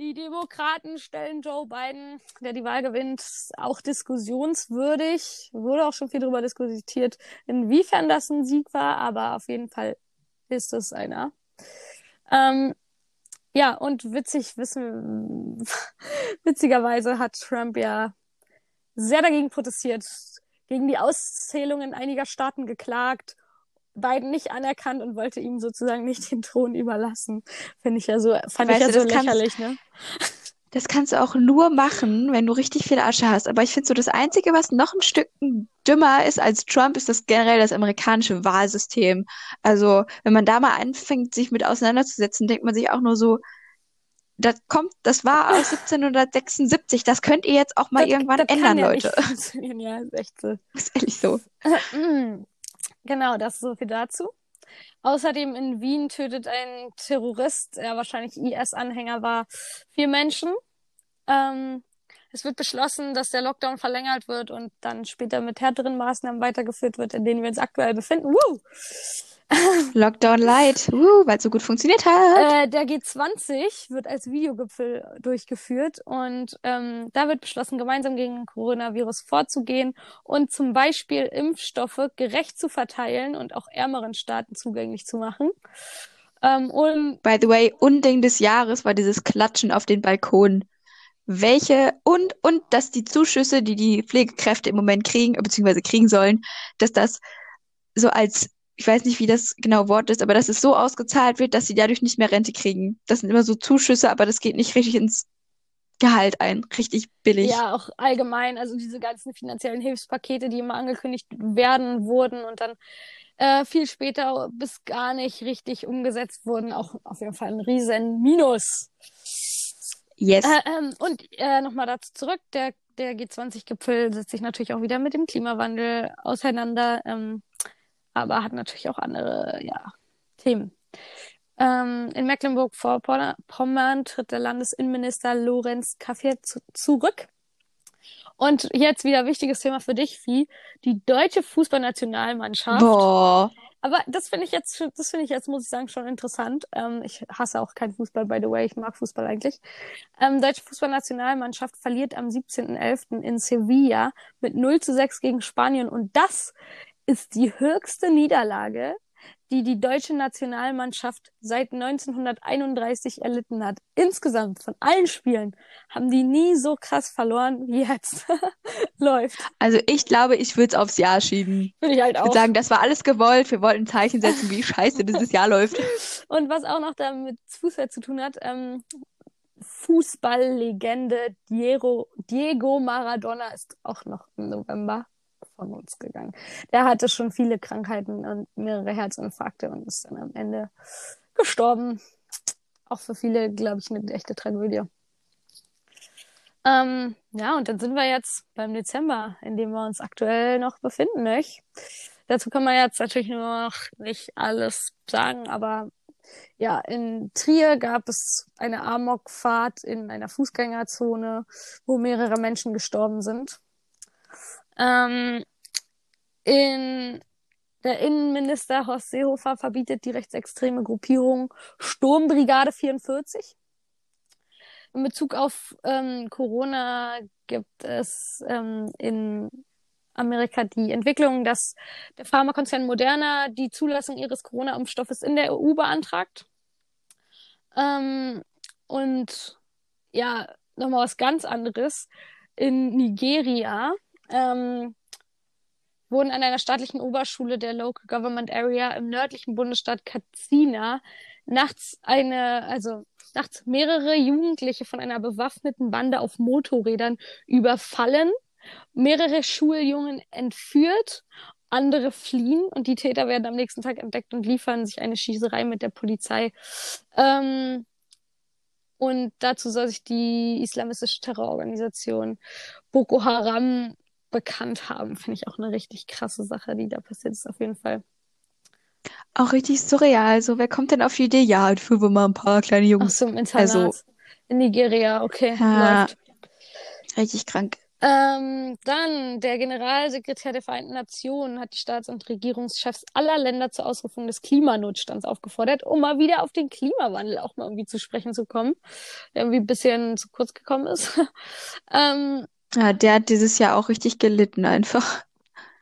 [SPEAKER 1] Die Demokraten stellen Joe Biden, der die Wahl gewinnt, auch diskussionswürdig. Wurde auch schon viel darüber diskutiert, inwiefern das ein Sieg war, aber auf jeden Fall ist es einer. Ähm, ja, und witzig wissen, witzigerweise hat Trump ja sehr dagegen protestiert, gegen die Auszählungen einiger Staaten geklagt, Biden nicht anerkannt und wollte ihm sozusagen nicht den Thron überlassen. Finde ich ja so, fand
[SPEAKER 2] Weißt
[SPEAKER 1] ich ja
[SPEAKER 2] du,
[SPEAKER 1] so
[SPEAKER 2] das kannst-
[SPEAKER 1] lächerlich, ne?
[SPEAKER 2] Das kannst du auch nur machen, wenn du richtig viel Asche hast. Aber ich finde so, das Einzige, was noch ein Stück dümmer ist als Trump, ist das generell das amerikanische Wahlsystem. Also, wenn man da mal anfängt, sich mit auseinanderzusetzen, denkt man sich auch nur so, das kommt, das war aus 1776, das könnt ihr jetzt auch mal
[SPEAKER 1] Das-
[SPEAKER 2] irgendwann
[SPEAKER 1] das kann
[SPEAKER 2] ändern,
[SPEAKER 1] ja
[SPEAKER 2] Leute.
[SPEAKER 1] Nicht funktionieren. ja, ist echt so.
[SPEAKER 2] Ist ehrlich so.
[SPEAKER 1] Genau, das so viel dazu. Außerdem in Wien tötet ein Terrorist, der wahrscheinlich IS-Anhänger war, vier Menschen. Ähm, es wird beschlossen, dass der Lockdown verlängert wird und dann später mit härteren Maßnahmen weitergeführt wird, in denen wir uns aktuell befinden. Woo!
[SPEAKER 2] Lockdown Light, uh, weil es so gut funktioniert hat.
[SPEAKER 1] Äh, der G20 wird als Videogipfel durchgeführt und ähm, da wird beschlossen, gemeinsam gegen Coronavirus vorzugehen und zum Beispiel Impfstoffe gerecht zu verteilen und auch ärmeren Staaten zugänglich zu machen. Ähm, und
[SPEAKER 2] By the way, Unding des Jahres war dieses Klatschen auf den Balkon. Welche und und dass die Zuschüsse, die die Pflegekräfte im Moment kriegen, beziehungsweise kriegen sollen, dass das so als ich weiß nicht, wie das genau Wort ist, aber dass es so ausgezahlt wird, dass sie dadurch nicht mehr Rente kriegen. Das sind immer so Zuschüsse, aber das geht nicht richtig ins Gehalt ein. Richtig billig.
[SPEAKER 1] Ja, auch allgemein, also diese ganzen finanziellen Hilfspakete, die immer angekündigt werden, wurden und dann äh, viel später bis gar nicht richtig umgesetzt wurden, auch auf jeden Fall ein riesen Minus.
[SPEAKER 2] Yes.
[SPEAKER 1] Äh, ähm, und äh, nochmal dazu zurück, der, der G20-Gipfel setzt sich natürlich auch wieder mit dem Klimawandel auseinander. Ähm, aber hat natürlich auch andere ja, Themen. Ähm, in Mecklenburg-Vorpommern tritt der Landesinnenminister Lorenz Kaffee zu zurück. Und jetzt wieder wichtiges Thema für dich, Vieh. Die deutsche Fußballnationalmannschaft.
[SPEAKER 2] Boah.
[SPEAKER 1] Aber das finde ich jetzt, das finde ich jetzt, muss ich sagen, schon interessant. Ähm, ich hasse auch keinen Fußball, by the way. Ich mag Fußball eigentlich. Ähm, deutsche Fußballnationalmannschaft verliert am 17.11. in Sevilla mit 0 zu 6 gegen Spanien. Und das ist die höchste Niederlage, die die deutsche Nationalmannschaft seit 1931 erlitten hat. Insgesamt von allen Spielen haben die nie so krass verloren wie jetzt läuft.
[SPEAKER 2] Also ich glaube, ich würde es aufs Jahr schieben.
[SPEAKER 1] Würde ich halt
[SPEAKER 2] Ich
[SPEAKER 1] auch.
[SPEAKER 2] würde sagen, das war alles gewollt. Wir wollten ein Zeichen setzen, wie scheiße dieses Jahr läuft.
[SPEAKER 1] Und was auch noch damit Fußball zu tun hat, ähm, Fußballlegende Diego, Diego Maradona ist auch noch im November von uns gegangen. Der hatte schon viele Krankheiten und mehrere Herzinfarkte und ist dann am Ende gestorben. Auch für viele, glaube ich, eine echte Tragödie. Ähm, ja, und dann sind wir jetzt beim Dezember, in dem wir uns aktuell noch befinden, nicht? Dazu kann man jetzt natürlich nur noch nicht alles sagen, aber ja, in Trier gab es eine Amokfahrt in einer Fußgängerzone, wo mehrere Menschen gestorben sind. Ähm, in der Innenminister Horst Seehofer verbietet die rechtsextreme Gruppierung Sturmbrigade 44. In Bezug auf ähm, Corona gibt es ähm, in Amerika die Entwicklung, dass der Pharmakonzern Moderna die Zulassung ihres Corona-Impfstoffes in der EU beantragt. Ähm, und ja, nochmal was ganz anderes. In Nigeria ähm, wurden an einer staatlichen Oberschule der Local Government Area im nördlichen Bundesstaat Katsina nachts eine, also nachts mehrere Jugendliche von einer bewaffneten Bande auf Motorrädern überfallen, mehrere Schuljungen entführt, andere fliehen und die Täter werden am nächsten Tag entdeckt und liefern sich eine Schießerei mit der Polizei. Ähm, und dazu soll sich die islamistische Terrororganisation Boko Haram bekannt haben. Finde ich auch eine richtig krasse Sache, die da passiert ist, auf jeden Fall.
[SPEAKER 2] Auch richtig surreal. So, wer kommt denn auf die Idee? Ja, führen wir mal ein paar kleine Jungs.
[SPEAKER 1] so, im Internat.
[SPEAKER 2] Also,
[SPEAKER 1] In Nigeria, okay,
[SPEAKER 2] ja, richtig krank.
[SPEAKER 1] Ähm, dann, der Generalsekretär der Vereinten Nationen hat die Staats- und Regierungschefs aller Länder zur Ausrufung des Klimanotstands aufgefordert, um mal wieder auf den Klimawandel auch mal irgendwie zu sprechen zu kommen, der irgendwie ein bisschen zu kurz gekommen ist. ähm,
[SPEAKER 2] Ja, der hat dieses Jahr auch richtig gelitten einfach.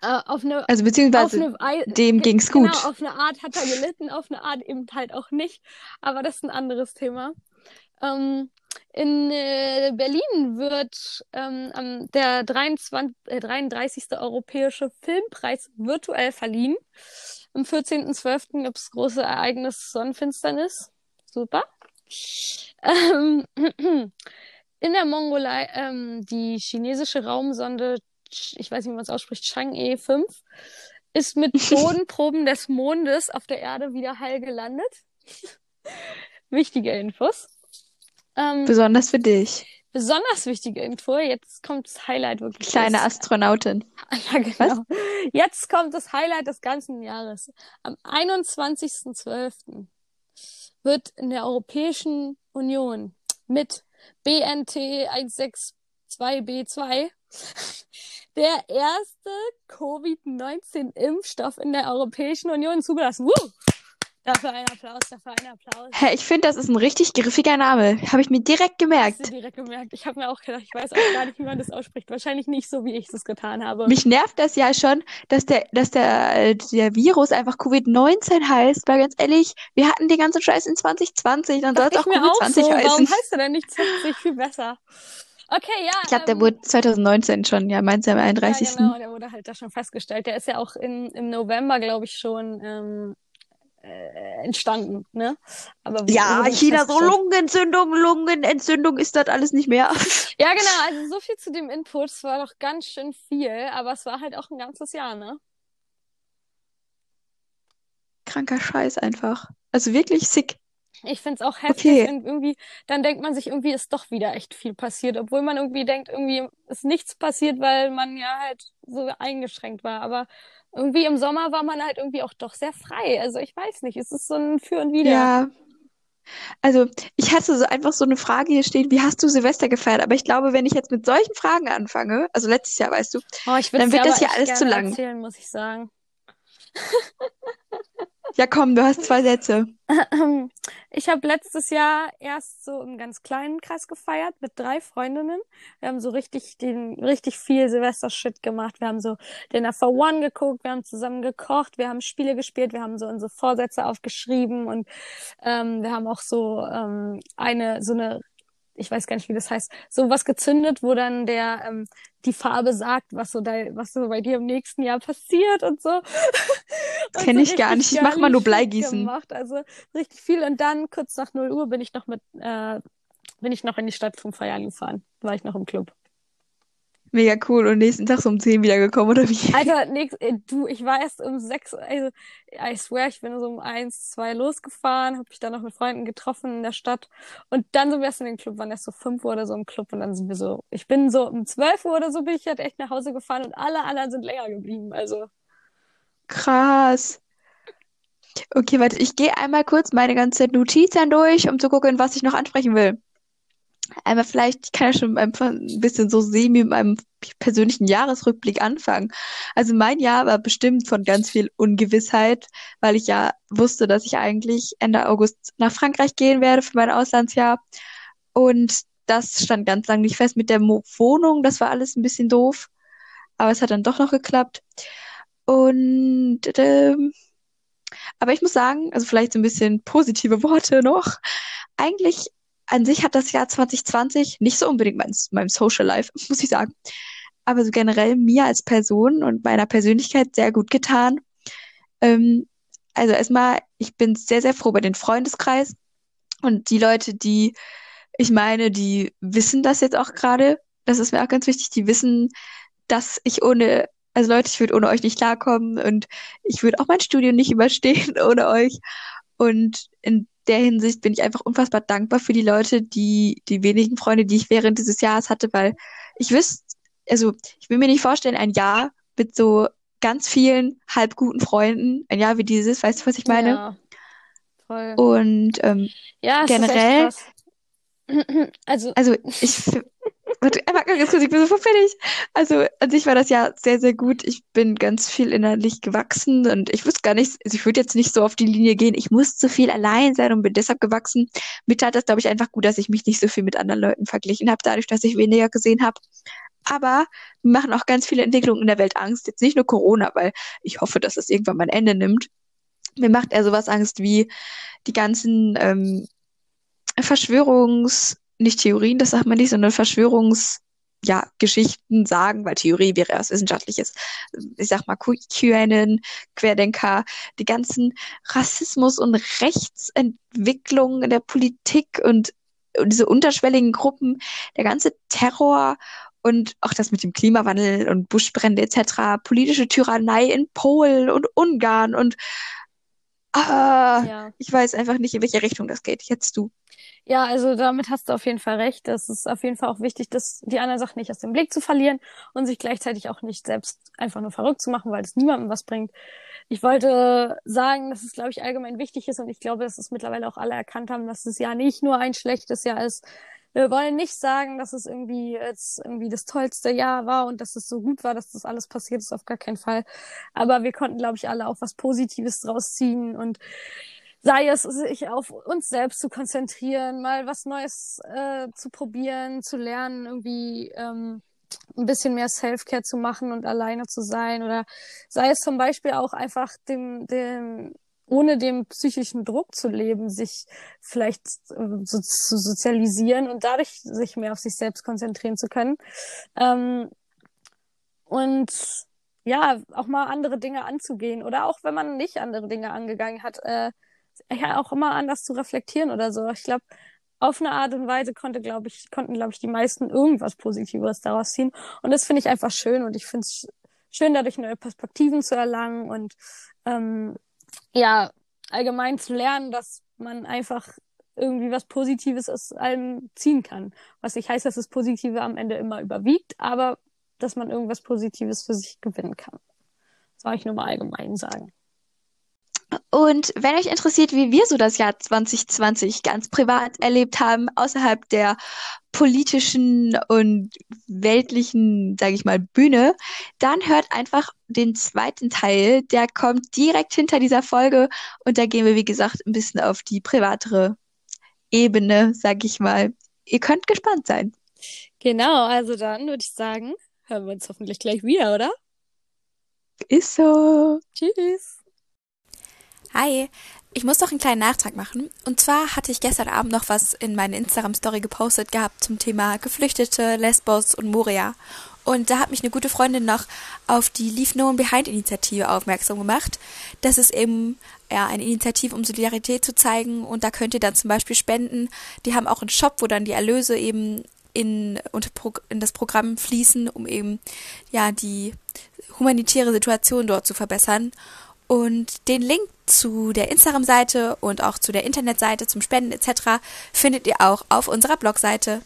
[SPEAKER 1] äh, auf eine
[SPEAKER 2] Also
[SPEAKER 1] auf
[SPEAKER 2] beziehungsweise
[SPEAKER 1] eine Ei-
[SPEAKER 2] dem
[SPEAKER 1] ge-
[SPEAKER 2] ging's
[SPEAKER 1] genau,
[SPEAKER 2] gut.
[SPEAKER 1] auf eine Art hat er gelitten, auf eine Art eben halt auch nicht. Aber das ist ein anderes Thema. Ähm, in äh, Berlin wird ähm, der 23, äh, 33. Europäische Filmpreis virtuell verliehen. Am 14.12. gibt es große Ereignis Sonnenfinsternis. Super. Ähm, in der Mongolei, ähm, die chinesische Raumsonde, Ch- ich weiß nicht, wie man es ausspricht, Chang'e 5, ist mit Bodenproben des Mondes auf der Erde wieder heil gelandet. Wichtige Infos. Ähm,
[SPEAKER 2] Besonders für dich.
[SPEAKER 1] besonders wichtige Info, jetzt kommt das Highlight wirklich.
[SPEAKER 2] Kleine
[SPEAKER 1] des-
[SPEAKER 2] Astronautin.
[SPEAKER 1] ja, genau. Jetzt kommt das Highlight des ganzen Jahres. Am 21.12. wird in der Europäischen Union mit BNT 162B2 der erste Covid-19-Impfstoff in der Europäischen Union zugelassen. Woo! Dafür ein Applaus, dafür ein Applaus.
[SPEAKER 2] Hä, ich finde, das ist ein richtig griffiger Name. Habe ich mir direkt gemerkt.
[SPEAKER 1] Hast du direkt gemerkt. Ich habe mir auch gedacht, ich weiß auch gar nicht, wie man das ausspricht. Wahrscheinlich nicht so, wie ich es getan habe.
[SPEAKER 2] Mich nervt das ja schon, dass der, dass der, äh, der Virus einfach Covid-19 heißt, weil ganz ehrlich, wir hatten den ganzen Scheiß in 2020, dann soll es auch Covid-20
[SPEAKER 1] so.
[SPEAKER 2] heißen.
[SPEAKER 1] Warum heißt er denn nicht 20 viel besser? Okay, ja.
[SPEAKER 2] Ich glaube, der
[SPEAKER 1] ähm,
[SPEAKER 2] wurde 2019 schon, ja, meinst du am 31.
[SPEAKER 1] Ja, genau, der wurde halt da schon festgestellt. Der ist ja auch in, im November, glaube ich, schon ähm, äh, entstanden, ne? Aber
[SPEAKER 2] Ja, China so. Lungenentzündung, Lungenentzündung ist das alles nicht mehr.
[SPEAKER 1] Ja, genau, also so viel zu dem Input. Es war doch ganz schön viel, aber es war halt auch ein ganzes Jahr, ne?
[SPEAKER 2] Kranker Scheiß einfach. Also wirklich sick.
[SPEAKER 1] Ich find's auch heftig
[SPEAKER 2] Okay.
[SPEAKER 1] und irgendwie, dann denkt man sich, irgendwie ist doch wieder echt viel passiert, obwohl man irgendwie denkt, irgendwie ist nichts passiert, weil man ja halt so eingeschränkt war. Aber irgendwie im Sommer war man halt irgendwie auch doch sehr frei. Also ich weiß nicht, es ist so ein Für und Wider.
[SPEAKER 2] Ja. Also, ich hatte so einfach so eine Frage hier stehen, wie hast du Silvester gefeiert? Aber ich glaube, wenn ich jetzt mit solchen Fragen anfange, also letztes Jahr, weißt du,
[SPEAKER 1] Oh,
[SPEAKER 2] Dann wird das hier alles zu lang.
[SPEAKER 1] erzählen, muss ich sagen.
[SPEAKER 2] ja komm, du hast zwei Sätze.
[SPEAKER 1] Ich habe letztes Jahr erst so im ganz kleinen Kreis gefeiert mit drei Freundinnen. Wir haben so richtig den richtig viel Silvester-Shit gemacht. Wir haben so for One geguckt, wir haben zusammen gekocht, wir haben Spiele gespielt, wir haben so unsere Vorsätze aufgeschrieben und ähm, wir haben auch so ähm, eine so eine ich weiß gar nicht, wie das heißt, so was gezündet, wo dann der ähm, die Farbe sagt, was so da, was so bei dir im nächsten Jahr passiert und so. Und
[SPEAKER 2] Kenn
[SPEAKER 1] so
[SPEAKER 2] ich gar nicht. Ich mach mal nur Bleigießen.
[SPEAKER 1] Gemacht. Also richtig viel. Und dann kurz nach 0 Uhr bin ich noch mit, äh, bin ich noch in die Stadt zum Feiern gefahren. War ich noch im Club.
[SPEAKER 2] Mega cool. Und nächsten Tag so um 10 wiedergekommen, oder wie?
[SPEAKER 1] Alter, nix, äh, du, ich war erst um sechs, also, I swear, ich bin so um eins, zwei losgefahren, hab mich dann noch mit Freunden getroffen in der Stadt und dann sind wir erst in den Club, waren erst so fünf Uhr oder so im Club und dann sind wir so, ich bin so um zwölf Uhr oder so bin ich halt echt nach Hause gefahren und alle anderen sind länger geblieben, also.
[SPEAKER 2] Krass. Okay, warte, ich gehe einmal kurz meine ganze Notizen durch, um zu gucken, was ich noch ansprechen will. Einmal vielleicht, ich kann ja schon ein bisschen so semi mit meinem persönlichen Jahresrückblick anfangen. Also mein Jahr war bestimmt von ganz viel Ungewissheit, weil ich ja wusste, dass ich eigentlich Ende August nach Frankreich gehen werde für mein Auslandsjahr. Und das stand ganz lang nicht fest mit der Mo Wohnung. Das war alles ein bisschen doof. Aber es hat dann doch noch geklappt. Und ähm, aber ich muss sagen, also vielleicht so ein bisschen positive Worte noch. Eigentlich an sich hat das Jahr 2020 nicht so unbedingt mein, meinem Social Life, muss ich sagen, aber so generell mir als Person und meiner Persönlichkeit sehr gut getan. Ähm, also erstmal, ich bin sehr, sehr froh bei den Freundeskreis und die Leute, die ich meine, die wissen das jetzt auch gerade. Das ist mir auch ganz wichtig. Die wissen, dass ich ohne, also Leute, ich würde ohne euch nicht klarkommen und ich würde auch mein Studium nicht überstehen ohne euch. Und in der Hinsicht bin ich einfach unfassbar dankbar für die Leute, die, die wenigen Freunde, die ich während dieses Jahres hatte, weil ich wüsste, also ich will mir nicht vorstellen, ein Jahr mit so ganz vielen halb guten Freunden, ein Jahr wie dieses, weißt du, was ich meine?
[SPEAKER 1] Ja, voll.
[SPEAKER 2] Und ähm,
[SPEAKER 1] Ja,
[SPEAKER 2] generell-.
[SPEAKER 1] Also,
[SPEAKER 2] Also ich, warte, einmal ich bin sofort fertig. Also an sich war das ja sehr, sehr gut. Ich bin ganz viel innerlich gewachsen und ich wusste gar nicht, also ich würde jetzt nicht so auf die Linie gehen, ich muss zu viel allein sein und bin deshalb gewachsen. Mir tat das, glaube ich, einfach gut, dass ich mich nicht so viel mit anderen Leuten verglichen habe, dadurch, dass ich weniger gesehen habe. Aber mir machen auch ganz viele Entwicklungen in der Welt Angst. Jetzt nicht nur Corona, weil ich hoffe, dass es irgendwann mal ein Ende nimmt. Mir macht eher sowas Angst wie die ganzen ähm, Verschwörungs, nicht Theorien, das sagt man nicht, sondern Verschwörungs, ja, Geschichten sagen, weil Theorie wäre was Wissenschaftliches. Ich sag mal QAnon, Querdenker, die ganzen Rassismus- und Rechtsentwicklungen in der Politik und, und diese unterschwelligen Gruppen, der ganze Terror und auch das mit dem Klimawandel und Buschbrände etc., politische Tyrannei in Polen und Ungarn und ah,
[SPEAKER 1] ja.
[SPEAKER 2] ich weiß einfach nicht, in welche Richtung das geht. Jetzt du.
[SPEAKER 1] Ja, also damit hast du auf jeden Fall recht. Es ist auf jeden Fall auch wichtig, dass die anderen Sachen nicht aus dem Blick zu verlieren und sich gleichzeitig auch nicht selbst einfach nur verrückt zu machen, weil es niemandem was bringt. Ich wollte sagen, dass es, glaube ich, allgemein wichtig ist und ich glaube, dass es mittlerweile auch alle erkannt haben, dass es ja nicht nur ein schlechtes Jahr ist, Wir wollen nicht sagen, dass es irgendwie jetzt irgendwie das tollste Jahr war und dass es so gut war, dass das alles passiert ist, auf gar keinen Fall. Aber wir konnten, glaube ich, alle auch was Positives draus ziehen und sei es, sich auf uns selbst zu konzentrieren, mal was Neues äh, zu probieren, zu lernen, irgendwie ähm, ein bisschen mehr Self-Care zu machen und alleine zu sein oder sei es zum Beispiel auch einfach dem, dem ohne dem psychischen Druck zu leben, sich vielleicht äh, so zu sozialisieren und dadurch sich mehr auf sich selbst konzentrieren zu können. Ähm, und ja, auch mal andere Dinge anzugehen oder auch wenn man nicht andere Dinge angegangen hat, äh, ja auch immer anders zu reflektieren oder so. Ich glaube, auf eine Art und Weise konnte, glaube ich, konnten, glaube ich, die meisten irgendwas Positives daraus ziehen. Und das finde ich einfach schön und ich finde es schön, dadurch neue Perspektiven zu erlangen und ähm, ja, allgemein zu lernen, dass man einfach irgendwie was Positives aus allem ziehen kann. Was nicht heißt, dass das Positive am Ende immer überwiegt, aber dass man irgendwas Positives für sich gewinnen kann. Das soll ich nur mal allgemein sagen.
[SPEAKER 2] Und wenn euch interessiert, wie wir so das Jahr 2020 ganz privat erlebt haben, außerhalb der politischen und weltlichen, sage ich mal, Bühne, dann hört einfach den zweiten Teil. Der kommt direkt hinter dieser Folge und da gehen wir, wie gesagt, ein bisschen auf die privatere Ebene, sage ich mal. Ihr könnt gespannt sein.
[SPEAKER 1] Genau, also dann würde ich sagen, hören wir uns hoffentlich gleich wieder, oder?
[SPEAKER 2] Ist so.
[SPEAKER 1] Tschüss.
[SPEAKER 3] Hi, ich muss noch einen kleinen Nachtrag machen. Und zwar hatte ich gestern Abend noch was in meine Instagram-Story gepostet gehabt zum Thema Geflüchtete, Lesbos und Moria. Und da hat mich eine gute Freundin noch auf die Leave No One Behind Initiative aufmerksam gemacht. Das ist eben ja, eine Initiative, um Solidarität zu zeigen. Und da könnt ihr dann zum Beispiel spenden. Die haben auch einen Shop, wo dann die Erlöse eben in, in das Programm fließen, um eben ja die humanitäre Situation dort zu verbessern. Und den Link zu der Instagram-Seite und auch zu der Internetseite zum Spenden etc. findet ihr auch auf unserer Blogseite.